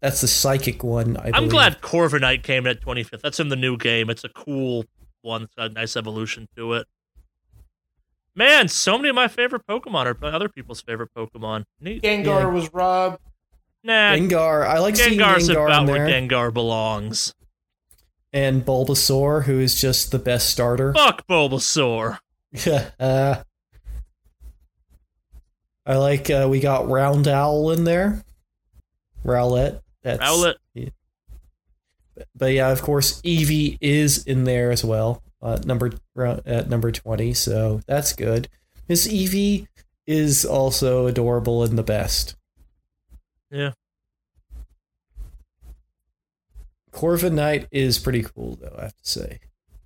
That's the psychic one. I I'm believe. glad Corviknight came in at 25th. That's in the new game. It's a cool one. It's got a nice evolution to it. Man, so many of my favorite Pokemon are other people's favorite Pokemon. Neat. Gengar Yeah. was Rob. Nah, Gengar. I like seeing Gengar's Gengar about where there, Gengar belongs. and Bulbasaur, who is just the best starter. Fuck Bulbasaur. Uh, I like. Uh, we got Round Owl in there. Rowlet. That's, Rowlet. But yeah, of course, Eevee is in there as well. Uh, number at number twenty, so that's good. Miss Eevee is also adorable and the best. Yeah. Corviknight is pretty cool, though. I have to say,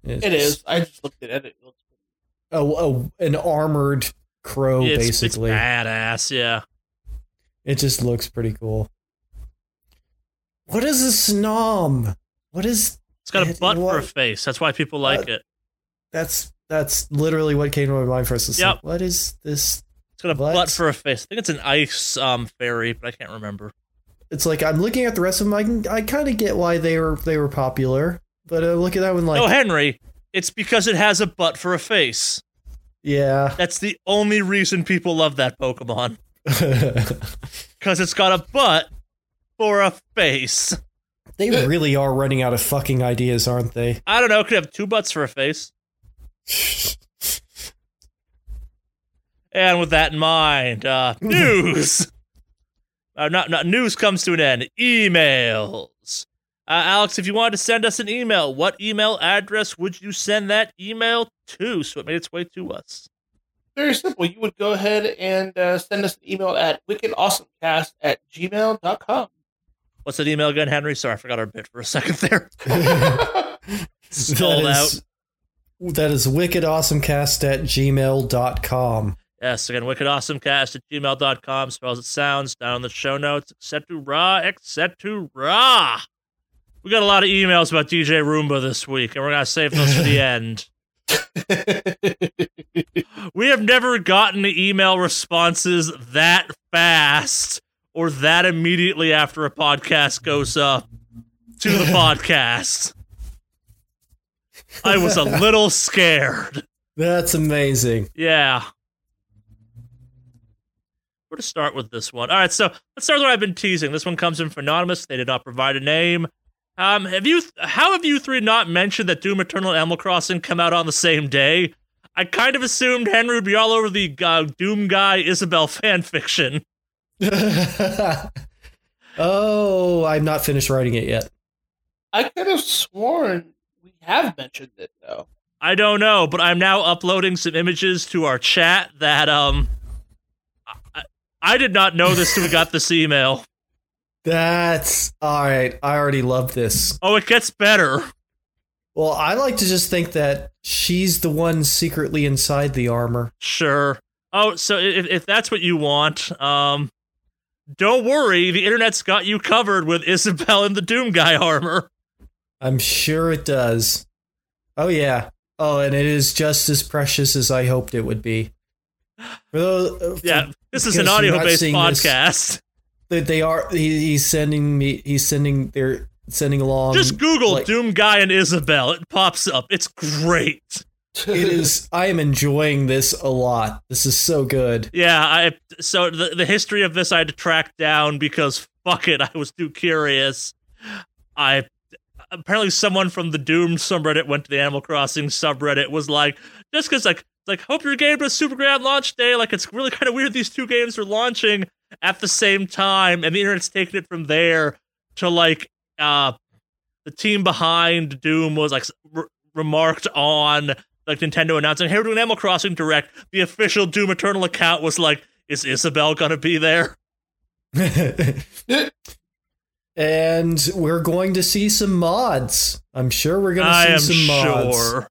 It's It is. I just looked at it. It looks a, a an armored crow, it's, basically. it's badass. Yeah. It just looks pretty cool. What is a snom? What is It's got a butt for a face. That's why people like Uh, it. that's that's literally what came to my mind first. It's Yep. like, what is this? It's got a what? butt for a face. I think it's an ice um fairy, but I can't remember. It's like I'm looking at the rest of them. I can, I kind of get why they were they were popular, but uh, look at that one like oh, Henry, it's because it has a butt for a face. Yeah. That's the only reason people love that Pokemon. Because it's got a butt for a face. they really are running out of fucking ideas, aren't they? I don't know. Could have two butts for a face. And with that in mind, uh, news. uh, not, not news comes to an end. Emails. Uh, Alex, if you wanted to send us an email, what email address would you send that email to so it made its way to us? very simple. You would go ahead and uh, send us an email at wickedawesomecast at gmail.com. What's that email again, Henry? Sorry, I forgot our bit for a second there. that Stalled out. that is wickedawesomecast at gmail.com. Yes, again, wickedawesomecast at gmail.com spells it sounds down in the show notes, etc., etc. We got a lot of emails about DJ Roomba this week, and we're going to save those for the end. We have never gotten email responses that fast or that immediately after a podcast goes up to the podcast. I was a little scared. That's amazing. Yeah. where to start with this one? All right, so let's start with what I've been teasing. This one comes in from anonymous. They did not provide a name. Um, have you? How have you three not mentioned that Doom Eternal and Animal Crossing come out on the same day? I kind of assumed Henry would be all over the uh, Doom guy Isabelle fan fiction. oh, I'm not finished writing it yet. I could have sworn we have mentioned it though. I don't know, but I'm now uploading some images to our chat that um I, I did not know this till we got this email. That's all right. I already love this. Oh, it gets better. Well, I like to just think that she's the one secretly inside the armor. Sure. Oh, so if, if that's what you want, um, don't worry. The internet's got you covered with Isabelle and the Doom Guy armor. I'm sure it does. Oh yeah. Oh, and it is just as precious as I hoped it would be. For those, uh, Yeah, this is an not audio-based podcast. this- podcast. They, are. He, he's sending me. He's sending. They're sending along. Just Google like- Doom Guy and Isabelle. It pops up. It's great. It is. I am enjoying this a lot. This is so good. Yeah, I so the the history of this I had to track down because fuck it, I was too curious. I apparently someone from the Doom subreddit went to the Animal Crossing subreddit was like just because like like hope your game does super grand launch day like it's really kind of weird these two games are launching at the same time and the internet's taking it from there to like uh the team behind Doom was like re- remarked on like Nintendo announcing, "Hey, we're doing Animal Crossing Direct." The official Doom Eternal account was like, "Is Isabelle gonna be there?" and we're going to see some mods. I'm sure we're going I to am see some mods. sure.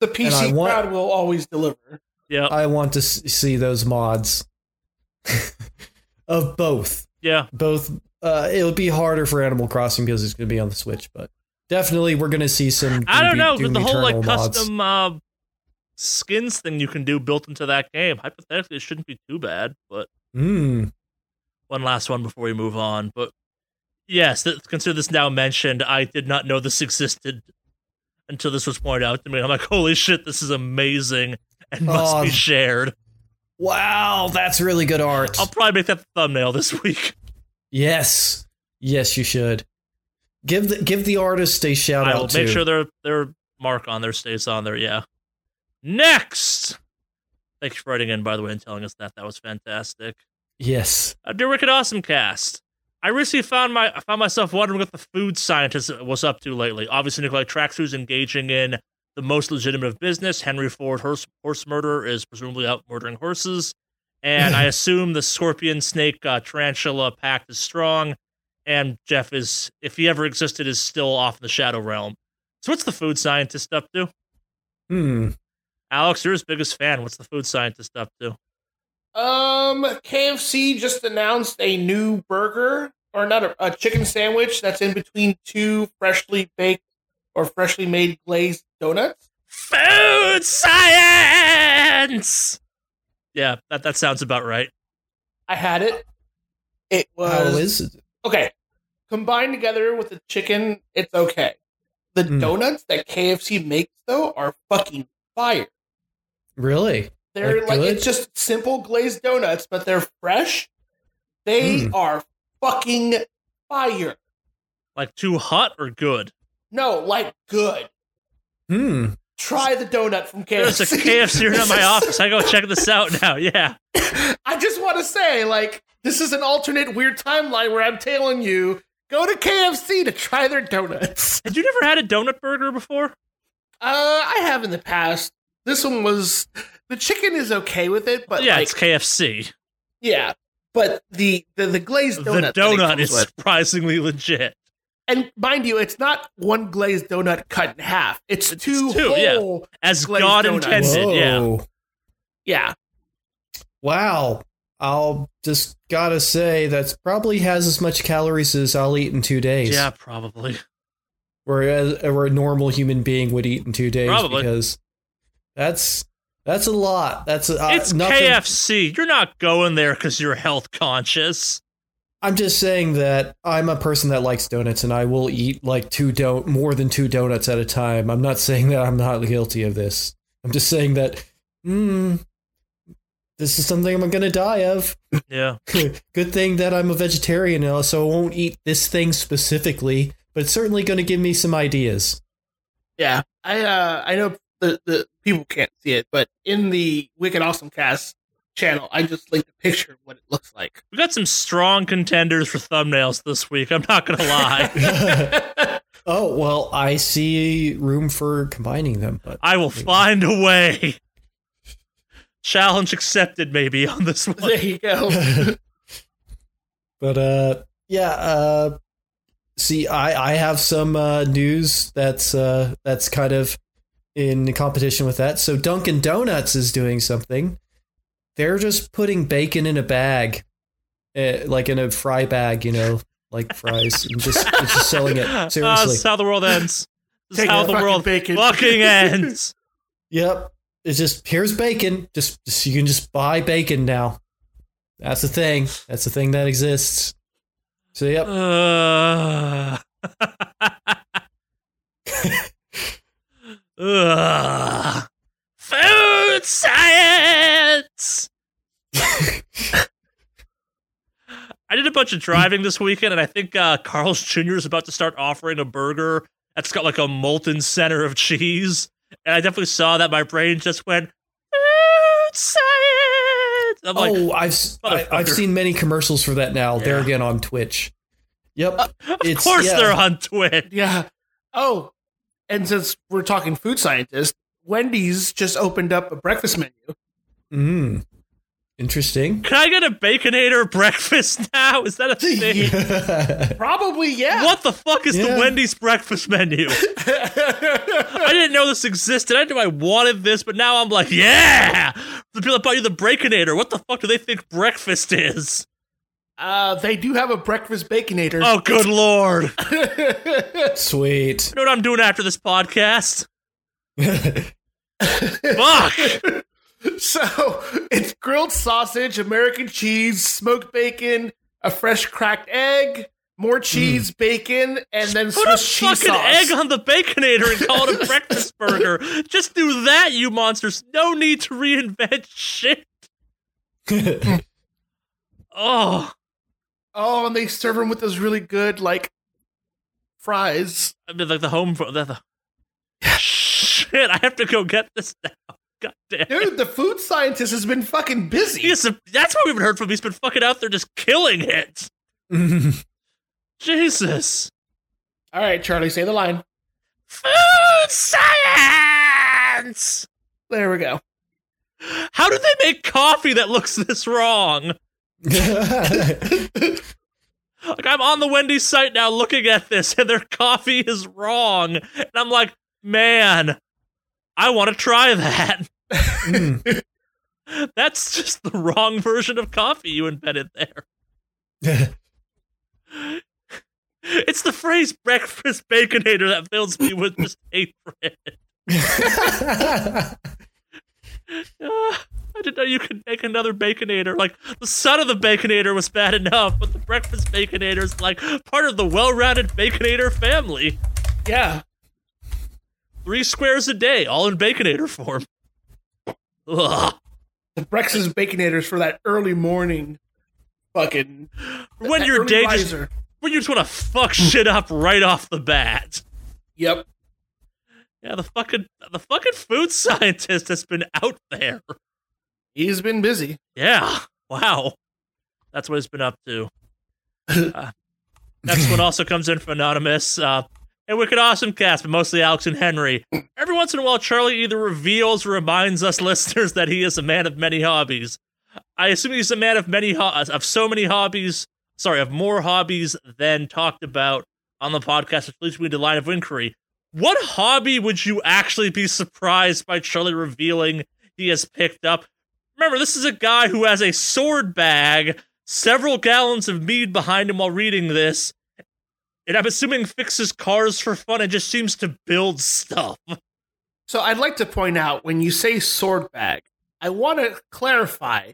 the PC want- crowd will always deliver. Yeah, I want to see those mods of both. yeah. Both. Uh, it'll be harder for Animal Crossing because it's going to be on the Switch, but definitely we're going to see some. I don't know, but the whole like mods. custom uh, skins thing you can do built into that game. Hypothetically, it shouldn't be too bad. But Mm. one last one before we move on. But yes, th- consider this now mentioned. I did not know this existed until this was pointed out to me. I'm like, holy shit, this is amazing and must Oh, be shared. Wow, that's really good art. I'll probably make that the thumbnail this week. Yes, yes, you should give the give the artist a shout I out will too. make sure their their mark on there stays on there. Yeah. Next. Thanks for writing in, by the way, and telling us that. That was fantastic. yes, Uh, dear Wicked Awesome Cast. I recently found my I found myself wondering what the food scientist was up to lately. Obviously, Nikolai Traxxas engaging in the most legitimate of business. Henry Ford horse, horse murderer is presumably out murdering horses, and I assume the scorpion, snake, uh, tarantula pact is strong. And Jeff is, if he ever existed, is still off in the shadow realm. So, what's the food scientist up to? hmm. Alex, you're his biggest fan. What's the food scientist up to? Um, KFC just announced a new burger, or not a, a chicken sandwich that's in between two freshly baked or freshly made glazed donuts. Food science. Yeah, that that sounds about right. I had it. It was How is it? okay. Combined together with the chicken, it's okay. The Mm. donuts that KFC makes though are fucking fire. Really? They're Like like good? it's just simple glazed donuts, but they're fresh. They Mm. are fucking fire. Like too hot or good? No, like good. Hmm. Try the donut from KFC. There's a KFC in my office. I go check this out now. Yeah. I just want to say, like, this is an alternate weird timeline where I'm telling you go to KFC to try their donuts. Had you never had a donut burger before? Uh, I have in the past. This one was the chicken is okay with it, but yeah, like, it's KFC. yeah, but the the, the glazed donut, the donut is with- surprisingly legit. And mind you, it's not one glazed donut cut in half. It's, It's two, two, yeah. whole. As Glazed God donuts. intended, yeah. Whoa. Yeah, Wow. I'll just gotta say that's probably has as much calories as I'll eat in two days. Yeah, probably. Whereas or a normal human being would eat in two days. Probably. because that's that's a lot. That's a, uh, it's nothing- KFC. You're not going there because you're health conscious. I'm just saying that I'm a person that likes donuts and I will eat like two don more than two donuts at a time. I'm not saying that I'm not guilty of this. I'm just saying that mm, this is something I'm gonna die of. Yeah. Good thing that I'm a vegetarian now, so I won't eat this thing specifically, but it's certainly gonna give me some ideas. Yeah, I uh, I know the the people can't see it, but in the Wicked Awesome Cast channel, I just linked a picture of what it looks like. We got some strong contenders for thumbnails this week. I'm not gonna lie. oh well, I see room for combining them, but I will find a way. Challenge accepted, maybe on this one. there you go. but uh, yeah. Uh, see, I I have some uh, news that's uh that's kind of in competition with that. So Dunkin' Donuts is doing something. They're just putting bacon in a bag, uh, like in a fry bag, you know, like fries, and just just selling it. Ah, Seriously. this is how the world ends. This is how the world bacon. fucking ends. Yep. It's just here's bacon. Just, just you can just buy bacon now. That's the thing. That's the thing that exists. So yep. Uh, Ugh. Food science. I did a bunch of driving this weekend, and I think uh, Carl's Jr. is about to start offering a burger that's got like a molten center of cheese. And I definitely saw that. My brain just went food science. I'm like, oh, I've s- I, have seen many commercials for that now. They're again on Twitch. Yep. of it's- course yeah. they're on Twitch. yeah. Oh, and since we're talking food scientists, Wendy's just opened up a breakfast menu. Mm. Interesting. Can I get a Baconator breakfast now? Is that a thing? Probably, yeah. What the fuck is the Wendy's breakfast menu? I didn't know this existed. I didn't know I wanted this, but now I'm like, yeah! The people that bought you the Baconator, what the fuck do they think breakfast is? uh, they do have a breakfast baconator. Oh, good lord. Sweet. You know what I'm doing after this podcast? Fuck! so it's grilled sausage, American cheese, smoked bacon, a fresh cracked egg, more cheese, mm. bacon, and then Put a cheese fucking sauce. egg on the Baconator and call it a breakfast burger. Just do that, you monsters. No need to reinvent shit. Oh. oh, and they serve them with those really good like fries. I mean, like the home. The, the, shit, I have to go get this now. God damn. Dude, the food scientist has been fucking busy. He's a, that's what we haven't heard from. He's been fucking out there just killing it. Jesus. All right, Charlie, say the line. Food science. There we go. How did they make coffee that looks this wrong? Like I'm on the Wendy's site now looking at this and their coffee is wrong. And I'm like, man, I want to try that. Mm. That's just the wrong version of coffee you invented there. It's the phrase breakfast baconator that fills me with just hatred. Ah, I didn't know you could make another baconator. Like the son of the baconator was bad enough, but the breakfast baconator is like part of the well-rounded baconator family. Yeah. Three squares a day, all in baconator form. Ugh. The breakfast baconators for that early morning fucking When your day just when you just want to fuck shit up right off the bat. Yep. Yeah, the fucking the fucking food scientist has been out there. He's been busy. Yeah. Wow. That's what he's been up to. Uh, next one also comes in from Anonymous. Uh, and Wicked Awesome cast, but mostly Alex and Henry. Every once in a while, Charlie either reveals or reminds us listeners that he is a man of many hobbies. I assume he's a man of many ho- uh, of so many hobbies. Sorry, of more hobbies than talked about on the podcast, which leads me to line of inquiry. What hobby would you actually be surprised by Charlie revealing he has picked up? Remember, this is a guy who has a sword bag, several gallons of mead behind him while reading this, and I'm assuming fixes cars for fun and just seems to build stuff. So I'd like to point out when you say sword bag, I want to clarify.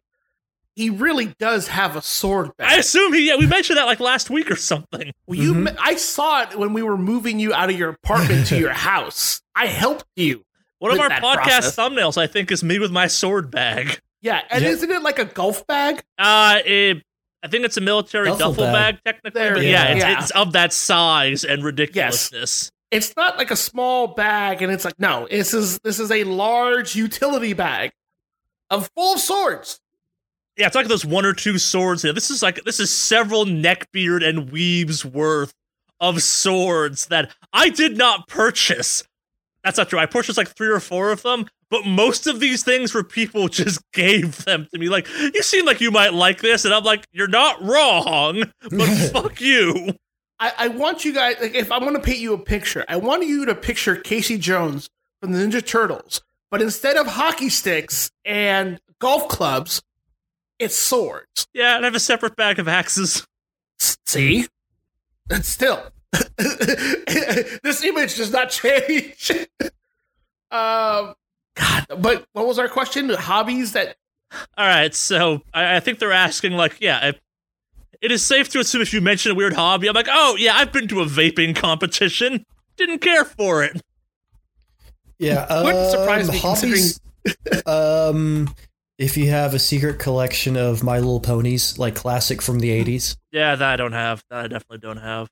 He really does have a sword bag. I assume he, yeah, we mentioned that like last week or something. Well, you, Mhm. I saw it when we were moving you out of your apartment to your house. I helped you. One of our podcast process. thumbnails, I think, is me with my sword bag. Yeah, and Yeah. isn't it like a golf bag? Uh, it, I think it's a military Duffel duffel, bag. bag. technically. There but yeah, it's, Yeah. it's of that size and ridiculousness. It's not like a small bag, and it's like no, this is this is a large utility bag of full swords. Yeah, it's like those one or two swords here. This is like this is several neckbeard and weaves worth of swords that I did not purchase. That's not true. I purchased like three or four of them, but most of these things were people just gave them to me. Like, you seem like you might like this, and I'm like, you're not wrong, but fuck you. I, I want you guys like if I want to paint you a picture, I want you to picture Casey Jones from the Ninja Turtles, but instead of hockey sticks and golf clubs, it's swords. Yeah, and I have a separate bag of axes. See, and still, this image does not change. um, God, but what was our question? Hobbies that All right, so I, I think they're asking, like, yeah, if, it is safe to assume if you mention a weird hobby, I'm like, oh, yeah, I've been to a vaping competition. Didn't care for it. Yeah, Wouldn't surprise um, me hobbies. um, if you have a secret collection of My Little Ponies, like classic from the eighties. Yeah, that I don't have. That I definitely don't have.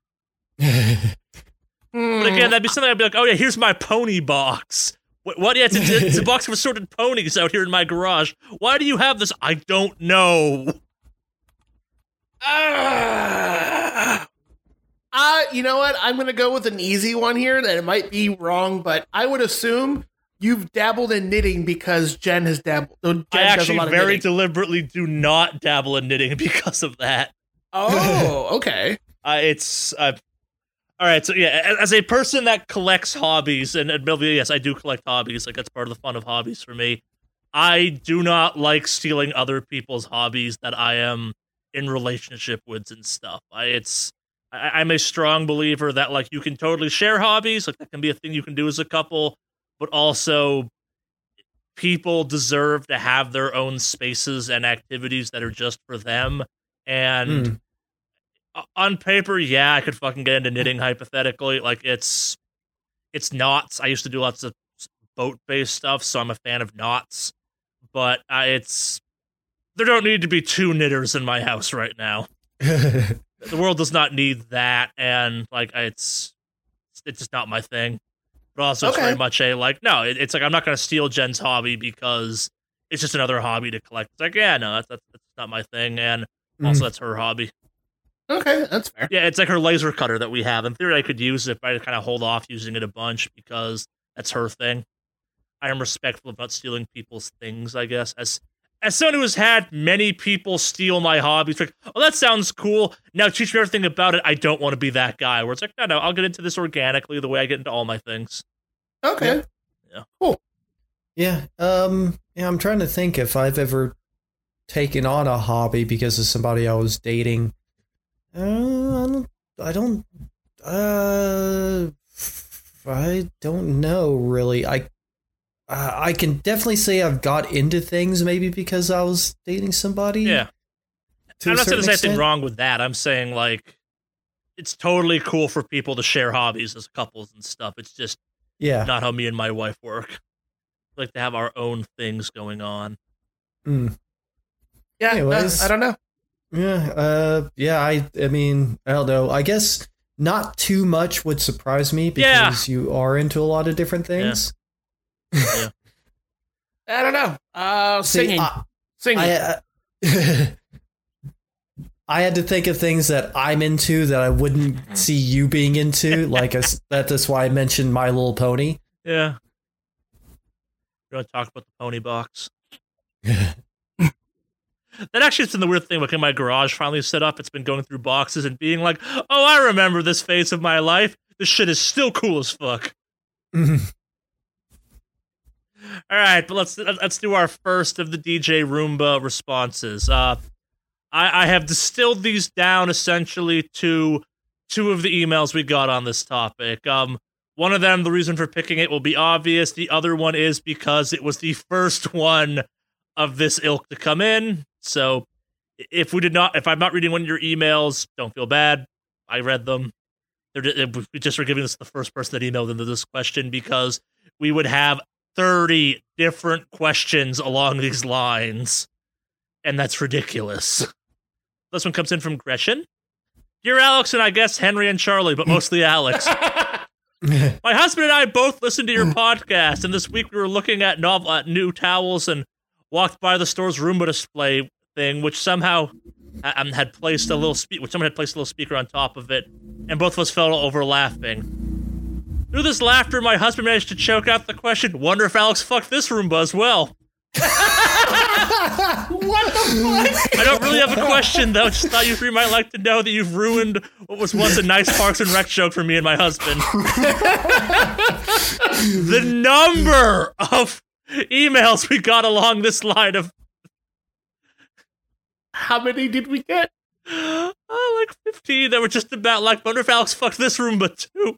But again, that'd be something I'd be like, oh, yeah, here's my pony box. What? what? Yeah, it's a, it's a box of assorted ponies out here in my garage. Why do you have this? I don't know. Ah. Uh, you know what? I'm going to go with an easy one here that it might be wrong, but I would assume you've dabbled in knitting because Jen has dabbled. Jen I actually very knitting. deliberately do not dabble in knitting because of that. oh, okay. Uh, it's uh, all right. So yeah, as a person that collects hobbies, and admittedly, yes, I do collect hobbies. Like that's part of the fun of hobbies for me. I do not like stealing other people's hobbies that I am in relationship with and stuff. I, it's I, I'm a strong believer that like you can totally share hobbies. Like that can be a thing you can do as a couple, but also people deserve to have their own spaces and activities that are just for them. And Hmm. On paper, yeah, I could fucking get into knitting hypothetically. Like it's it's knots. I used to do lots of boat based stuff, so I'm a fan of knots. But uh, it's there don't need to be two knitters in my house right now. The world does not need that, and like it's it's just not my thing. But also, it's very much a like no. It, it's like I'm not going to steal Jen's hobby because it's just another hobby to collect. It's like yeah, no, that's that's, that's not my thing, and also that's her hobby. Okay, that's fair. Yeah, it's like her laser cutter that we have. In theory, I could use it, but I kind of hold off using it a bunch because that's her thing. I am respectful about stealing people's things, I guess. As as someone who has had many people steal my hobbies, like, oh, that sounds cool. Now teach me everything about it. I don't want to be that guy where it's like, no, no, I'll get into this organically the way I get into all my things. Okay. Yeah. Cool. Um. Yeah. I'm trying to think if I've ever taken on a hobby because of somebody I was dating. Uh, I don't. I don't. Uh. I don't know really. I. Uh, I can definitely say I've got into things maybe because I was dating somebody. Yeah. to I'm not saying certain there's anything wrong with that. I'm saying like it's totally cool for people to share hobbies as couples and stuff. It's just Yeah. not how me and my wife work. We like to have our own things going on. Mm. Yeah, no, Anyways. I don't know. Yeah, uh, yeah. I, I mean, I don't know. I guess not too much would surprise me Yeah. because you are into a lot of different things. Yeah. I don't know. Uh, See, singing, I, singing. I, uh, I had to think of things that I'm into that I wouldn't see you being into. like, I s that, that's why I mentioned My Little Pony. Yeah. You want to talk about the pony box? That actually has been the weird thing. Like in my garage, finally set up. It's been going through boxes and being like, "Oh, I remember this phase of my life. This shit is still cool as fuck." All right, but let's let's do our first of the DJ Roomba responses. Uh, I, I have distilled these down essentially to two of the emails we got on this topic. Um, one of them, the reason for picking it will be obvious. The other one is because it was the first one of this ilk to come in. So if we did not, if I'm not reading one of your emails, don't feel bad. I read them. They're we just were giving this to the first person that emailed into this question because we would have 30 different questions along these lines. And that's ridiculous. This one comes in from Gretchen. Dear Alex and I guess Henry and Charlie, but mostly Alex. My husband and I both listened to your podcast, and this week we were looking at novel at new towels and walked by the store's Roomba display thing, which somehow um, had placed a little spe- which someone had placed a little speaker on top of it, and both of us fell over laughing. Through this laughter, my husband managed to choke out the question. Wonder if Alex fucked this Roomba as well. what the fuck? I don't really have a question though. Just thought you three might like to know that you've ruined what was once a nice Parks and Rec joke for me and my husband. the number of emails we got along this line of How many did we get? oh, like 15 that were just about like, wonder if Alex fucked this Roomba too.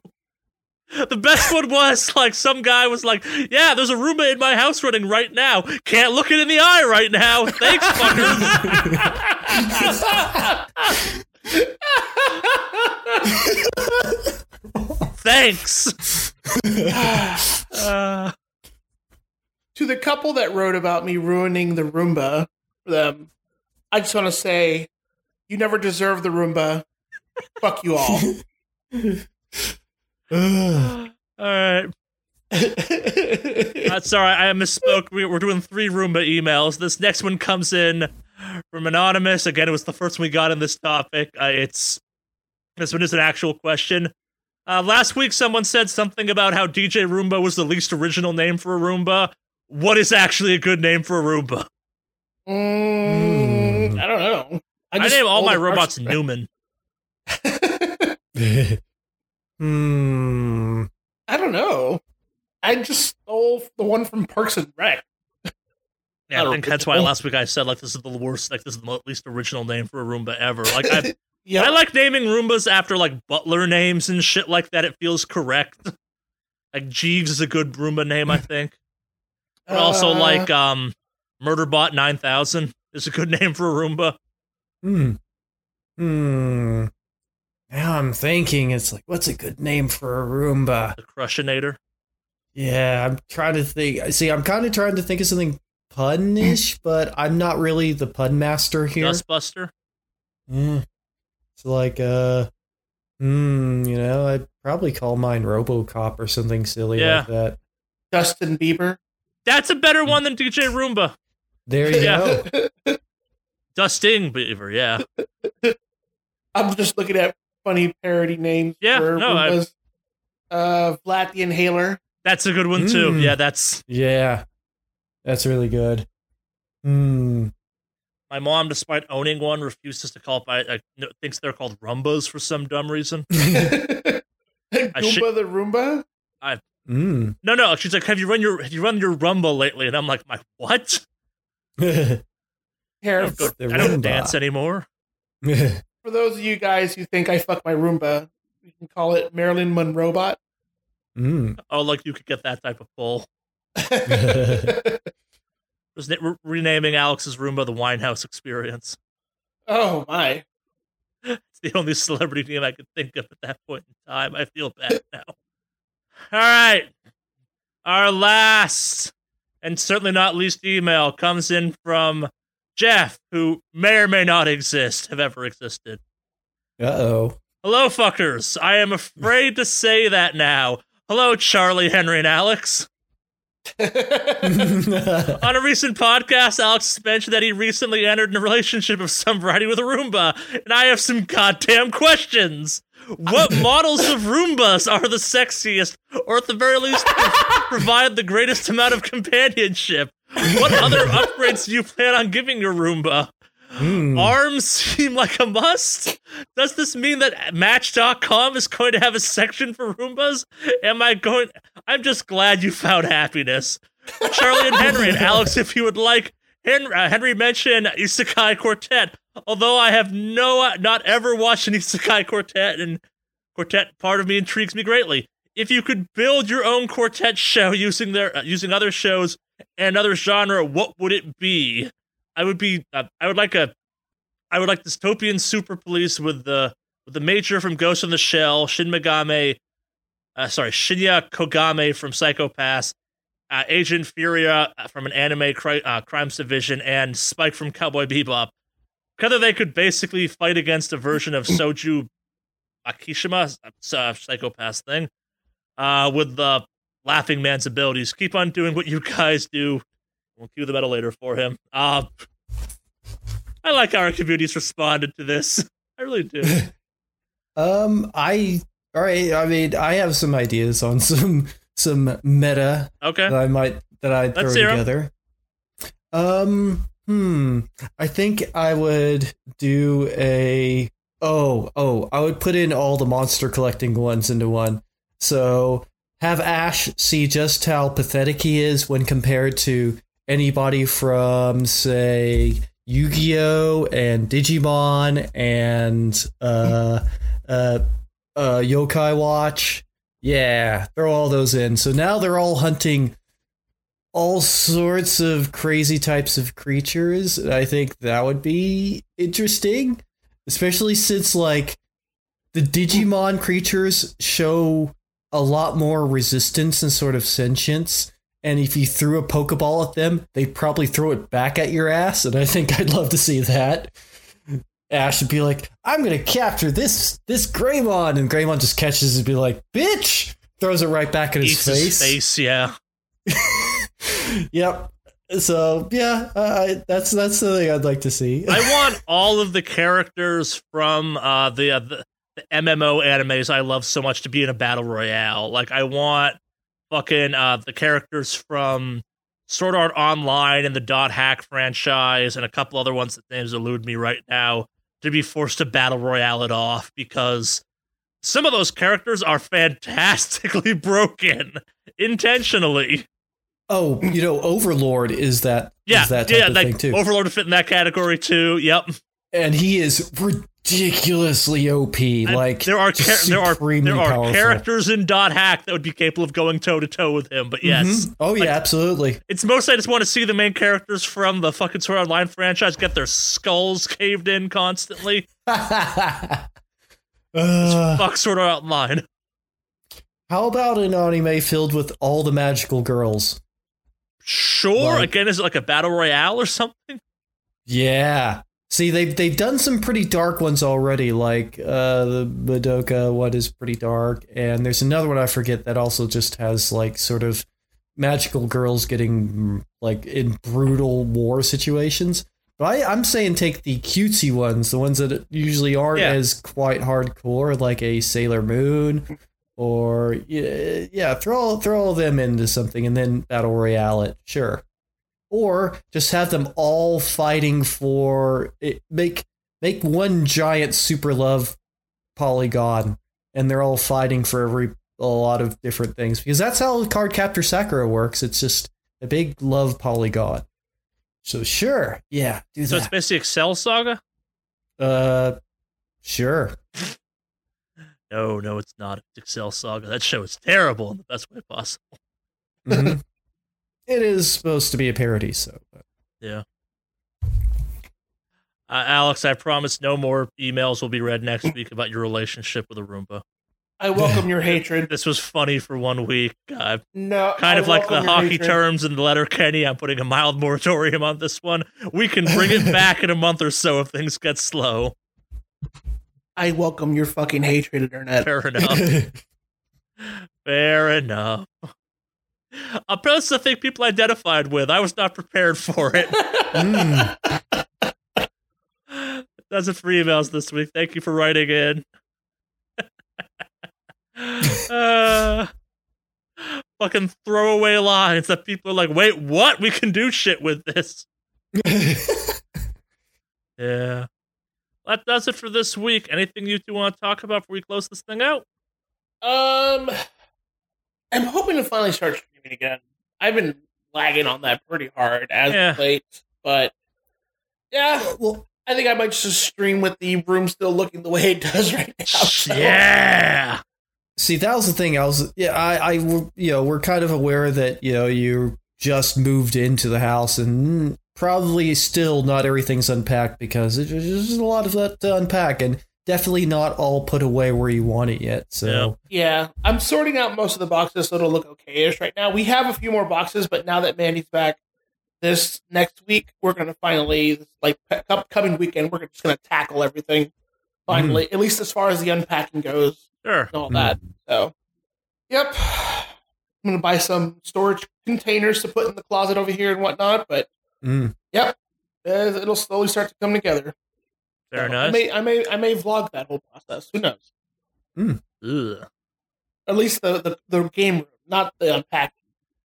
The best one was like some guy was like, "Yeah, there's a Roomba in my house running right now. Can't look it in the eye right now. Thanks, fuckers." Thanks. Uh, to the couple that wrote about me ruining the Roomba for them, I just want to say, you never deserve the Roomba. Fuck you all. all right. That's all right. I misspoke. We- We're doing three Roomba emails. This next one comes in from anonymous. Again, it was the first one we got in this topic. Uh, it's this one is an actual question. Uh, last week, someone said something about how DJ Roomba was the least original name for a Roomba. What is actually a good name for a Roomba? Mm, I don't know. I, just name all my robots Parks- Newman. hmm. I don't know. I just stole the one from Parks and Rec. Yeah, I I think think that's why last week I said like this is the worst, like this is the least original name for a Roomba ever. Like I, yeah, I like naming Roombas after like butler names and shit like that. It feels correct. Like Jeeves is a good Roomba name, I think. But also Uh, like um, Murderbot nine thousand is a good name for a Roomba. Hmm. Hmm. Now I'm thinking it's like, what's a good name for a Roomba? The Crushinator. Yeah, I'm trying to think. See, I'm kind of trying to think of something punish, but I'm not really the pun master here. Dustbuster. Yeah. It's like, uh, hmm, you know, I'd probably call mine Robocop or something silly Yeah. like that. Justin Bieber. That's a better one than DJ Roomba. There you Yeah. go. Dusting Beaver, yeah. I'm just looking at funny parody names. Yeah, for no, I- Uh, Vlad the Inhaler. That's a good one too. Mm. Yeah, that's Yeah. That's really good. Hmm. my mom, despite owning one, refuses to call it by. Like, no- thinks they're called Rumbas for some dumb reason. Goomba should- the Roomba. Hmm. No, no. She's like, "Have you run your Have you run your Rumble lately?" And I'm like, "My what? I don't, go, I don't dance anymore." for those of you guys who think I fuck my Roomba, you can call it Marilyn Monroe Hmm. Oh, like you could get that type of pull. bot. Just re- renaming Alex's Roomba the Winehouse Experience. oh my. It's the only celebrity name I could think of at that point in time. I feel bad now. All right. Our last and certainly not least email comes in from Jeff, who may or may not exist, have ever existed. Uh oh. Hello, fuckers. I am afraid to say that now. Hello, Charlie, Henry, and Alex. On a recent podcast, Alex mentioned that he recently entered in a relationship of some variety with a Roomba, and I have some goddamn questions. What models of Roombas are the sexiest, or at the very least, provide the greatest amount of companionship? What other upgrades do you plan on giving your Roomba? Hmm. Arms seem like a must? Does this mean that Match.com is going to have a section for Roombas? Am I going? I'm just glad you found happiness. Charlie and Henry and Alex, if you would like. Henry, uh, Henry mentioned Isekai Quartet. Although I have no, not ever watched an Isekai Quartet, and Quartet part of me intrigues me greatly. If you could build your own quartet show using their uh, using other shows and another genre, what would it be? I would be. Uh, I would like a. I would like dystopian super police with the with the major from Ghost in the Shell, Shin Megami, uh, sorry, Shinya Kogami from Psycho Pass, uh, Agent Furia from an anime cri- uh, crimes division and Spike from Cowboy Bebop. Together, they could basically fight against a version of Soju Akishima, uh, psychopath thing, uh, with the Laughing Man's abilities. Keep on doing what you guys do. We'll cue the metal later for him. Uh, I like how our community's responded to this. I really do. um, I all right. I mean, I have some ideas on some some meta Okay. that I might that I'd Let's throw together. Um, hmm. I think I would do a oh oh. I would put in all the monster collecting ones into one. So have Ash see just how pathetic he is when compared to anybody from say Yu-Gi-Oh and Digimon and uh uh uh Yokai Watch. Yeah, throw all those in. So now they're all hunting all sorts of crazy types of creatures. I think that would be interesting, especially since like the Digimon creatures show a lot more resistance and sort of sentience. And if you threw a Pokeball at them, they'd probably throw it back at your ass. And I think I'd love to see that. Ash would be like, "I'm gonna capture this this Greymon," and Greymon just catches and be like, "Bitch!" Throws it right back in his Eats face. his face, yeah. yep. So yeah, uh, that's that's something I'd like to see. I want all of the characters from uh, the, uh, the the MMO animes I love so much to be in a battle royale. Like I want fucking uh, the characters from Sword Art Online and the Dot Hack franchise and a couple other ones that names elude me right now to be forced to battle royale it off because some of those characters are fantastically broken intentionally. oh, you know, Overlord is that Yeah, is that type yeah, of like thing too, Overlord would fit in that category too. Yep. and he is ridiculously OP. And like there are char- there are there are powerful. characters in Dot Hack that would be capable of going toe to toe with him. But yes, Mhm. Oh Like- yeah, absolutely. it's mostly I just want to see the main characters from the fucking Sword Online franchise get their skulls caved in constantly. uh, Fuck Sword Art Online. how about an anime filled with all the magical girls? Sure. Like- Again, is it like a battle royale or something? Yeah. See, they've they've done some pretty dark ones already. Like uh, the Madoka one is pretty dark, and there's another one I forget that also just has like sort of magical girls getting like in brutal war situations. But I, I'm saying take the cutesy ones, the ones that usually aren't Yeah. as quite hardcore, like a Sailor Moon, or yeah, throw all, throw all of them into something, and then battle royale it. Sure or just have them all fighting for it, make make one giant super love polygon and they're all fighting for every a lot of different things because that's how card captor sakura works it's just a big love polygon so sure yeah do So it's basically Excel Saga. uh sure No, no, it's not. It's Excel Saga. That show is terrible in the best way possible. Mhm. it is supposed to be a parody so Yeah. Uh, Alex, I promise no more emails will be read next week about your relationship with a Roomba. I welcome your hatred. This was funny for one week. Uh, No, kind I of like the hockey hatred. terms in the letter Kenny. I'm putting a mild moratorium on this one. We can bring it back in a month or so if things get slow. I welcome your fucking hatred, internet. Fair enough. Fair enough. A post I think people identified with. I was not prepared for it. Mm. That's it for emails this week. Thank you for writing in. uh, fucking throwaway lines that people are like, wait, what? We can do shit with this. Yeah. That does it for this week. Anything you two want to talk about before we close this thing out? Um, I'm hoping to finally start again. I've been lagging on that pretty hard as Yeah. of late, but yeah, well I think I might just stream with the room still looking the way it does right now. so- Yeah. See, that was the thing. I was, yeah, I, I, you know, we're kind of aware that you know you just moved into the house and probably still not everything's unpacked because there's just a lot of that to unpack. And definitely not all put away where you want it yet. So Yeah, I'm sorting out most of the boxes so it'll look okay-ish right now. We have a few more boxes, but now that Mandy's back this next week, we're going to finally, like, pe- coming weekend, we're just going to tackle everything finally, at least as far as the unpacking goes Sure. and all that. So, yep. I'm going to buy some storage containers to put in the closet over here and whatnot, but mm. yep, uh, it'll slowly start to come together. Very So, nice. I may, I may, I may vlog that whole process. Who knows? Ugh. At least the the, the game room, not the unpacking.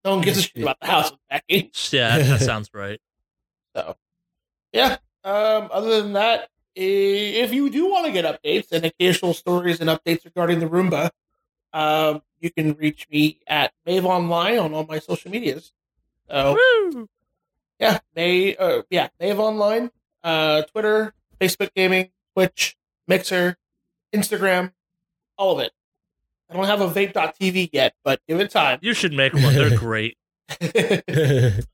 No one gives a shit about the house unpacking. Yeah, that, that sounds right. So, yeah. Um, other than that, if you do want to get updates and occasional stories and updates regarding the Roomba, um, you can reach me at Mave Online on all my social medias. So, Woo! yeah, May, uh, yeah, Mave Online, uh, Twitter, Facebook Gaming, Twitch, Mixer, Instagram, all of it. I don't have a vape.tv yet, but give it time. You should make one. They're great.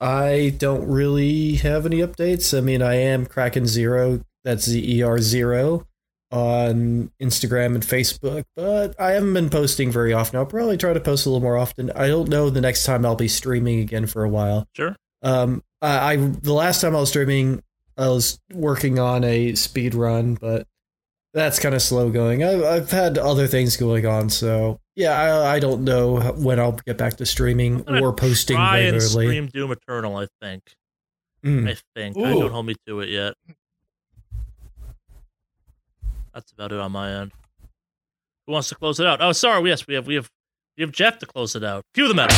I don't really have any updates. I mean, I am Kraken Zero. That's Z E R Zero on Instagram and Facebook, but I haven't been posting very often. I'll probably try to post a little more often. I don't know the next time I'll be streaming again for a while. Sure. Um, I, I the last time I was streaming, I was working on a speed run, but that's kind of slow going. I've, I've had other things going on, so yeah, I, I don't know when I'll get back to streaming I'm or posting Try and stream Doom Eternal. I think. Mm. I think. I don't hold me to it yet. That's about it on my end. Who wants to close it out? Oh, sorry. Yes, we have we have we have Jeff to close it out. Cue the metal.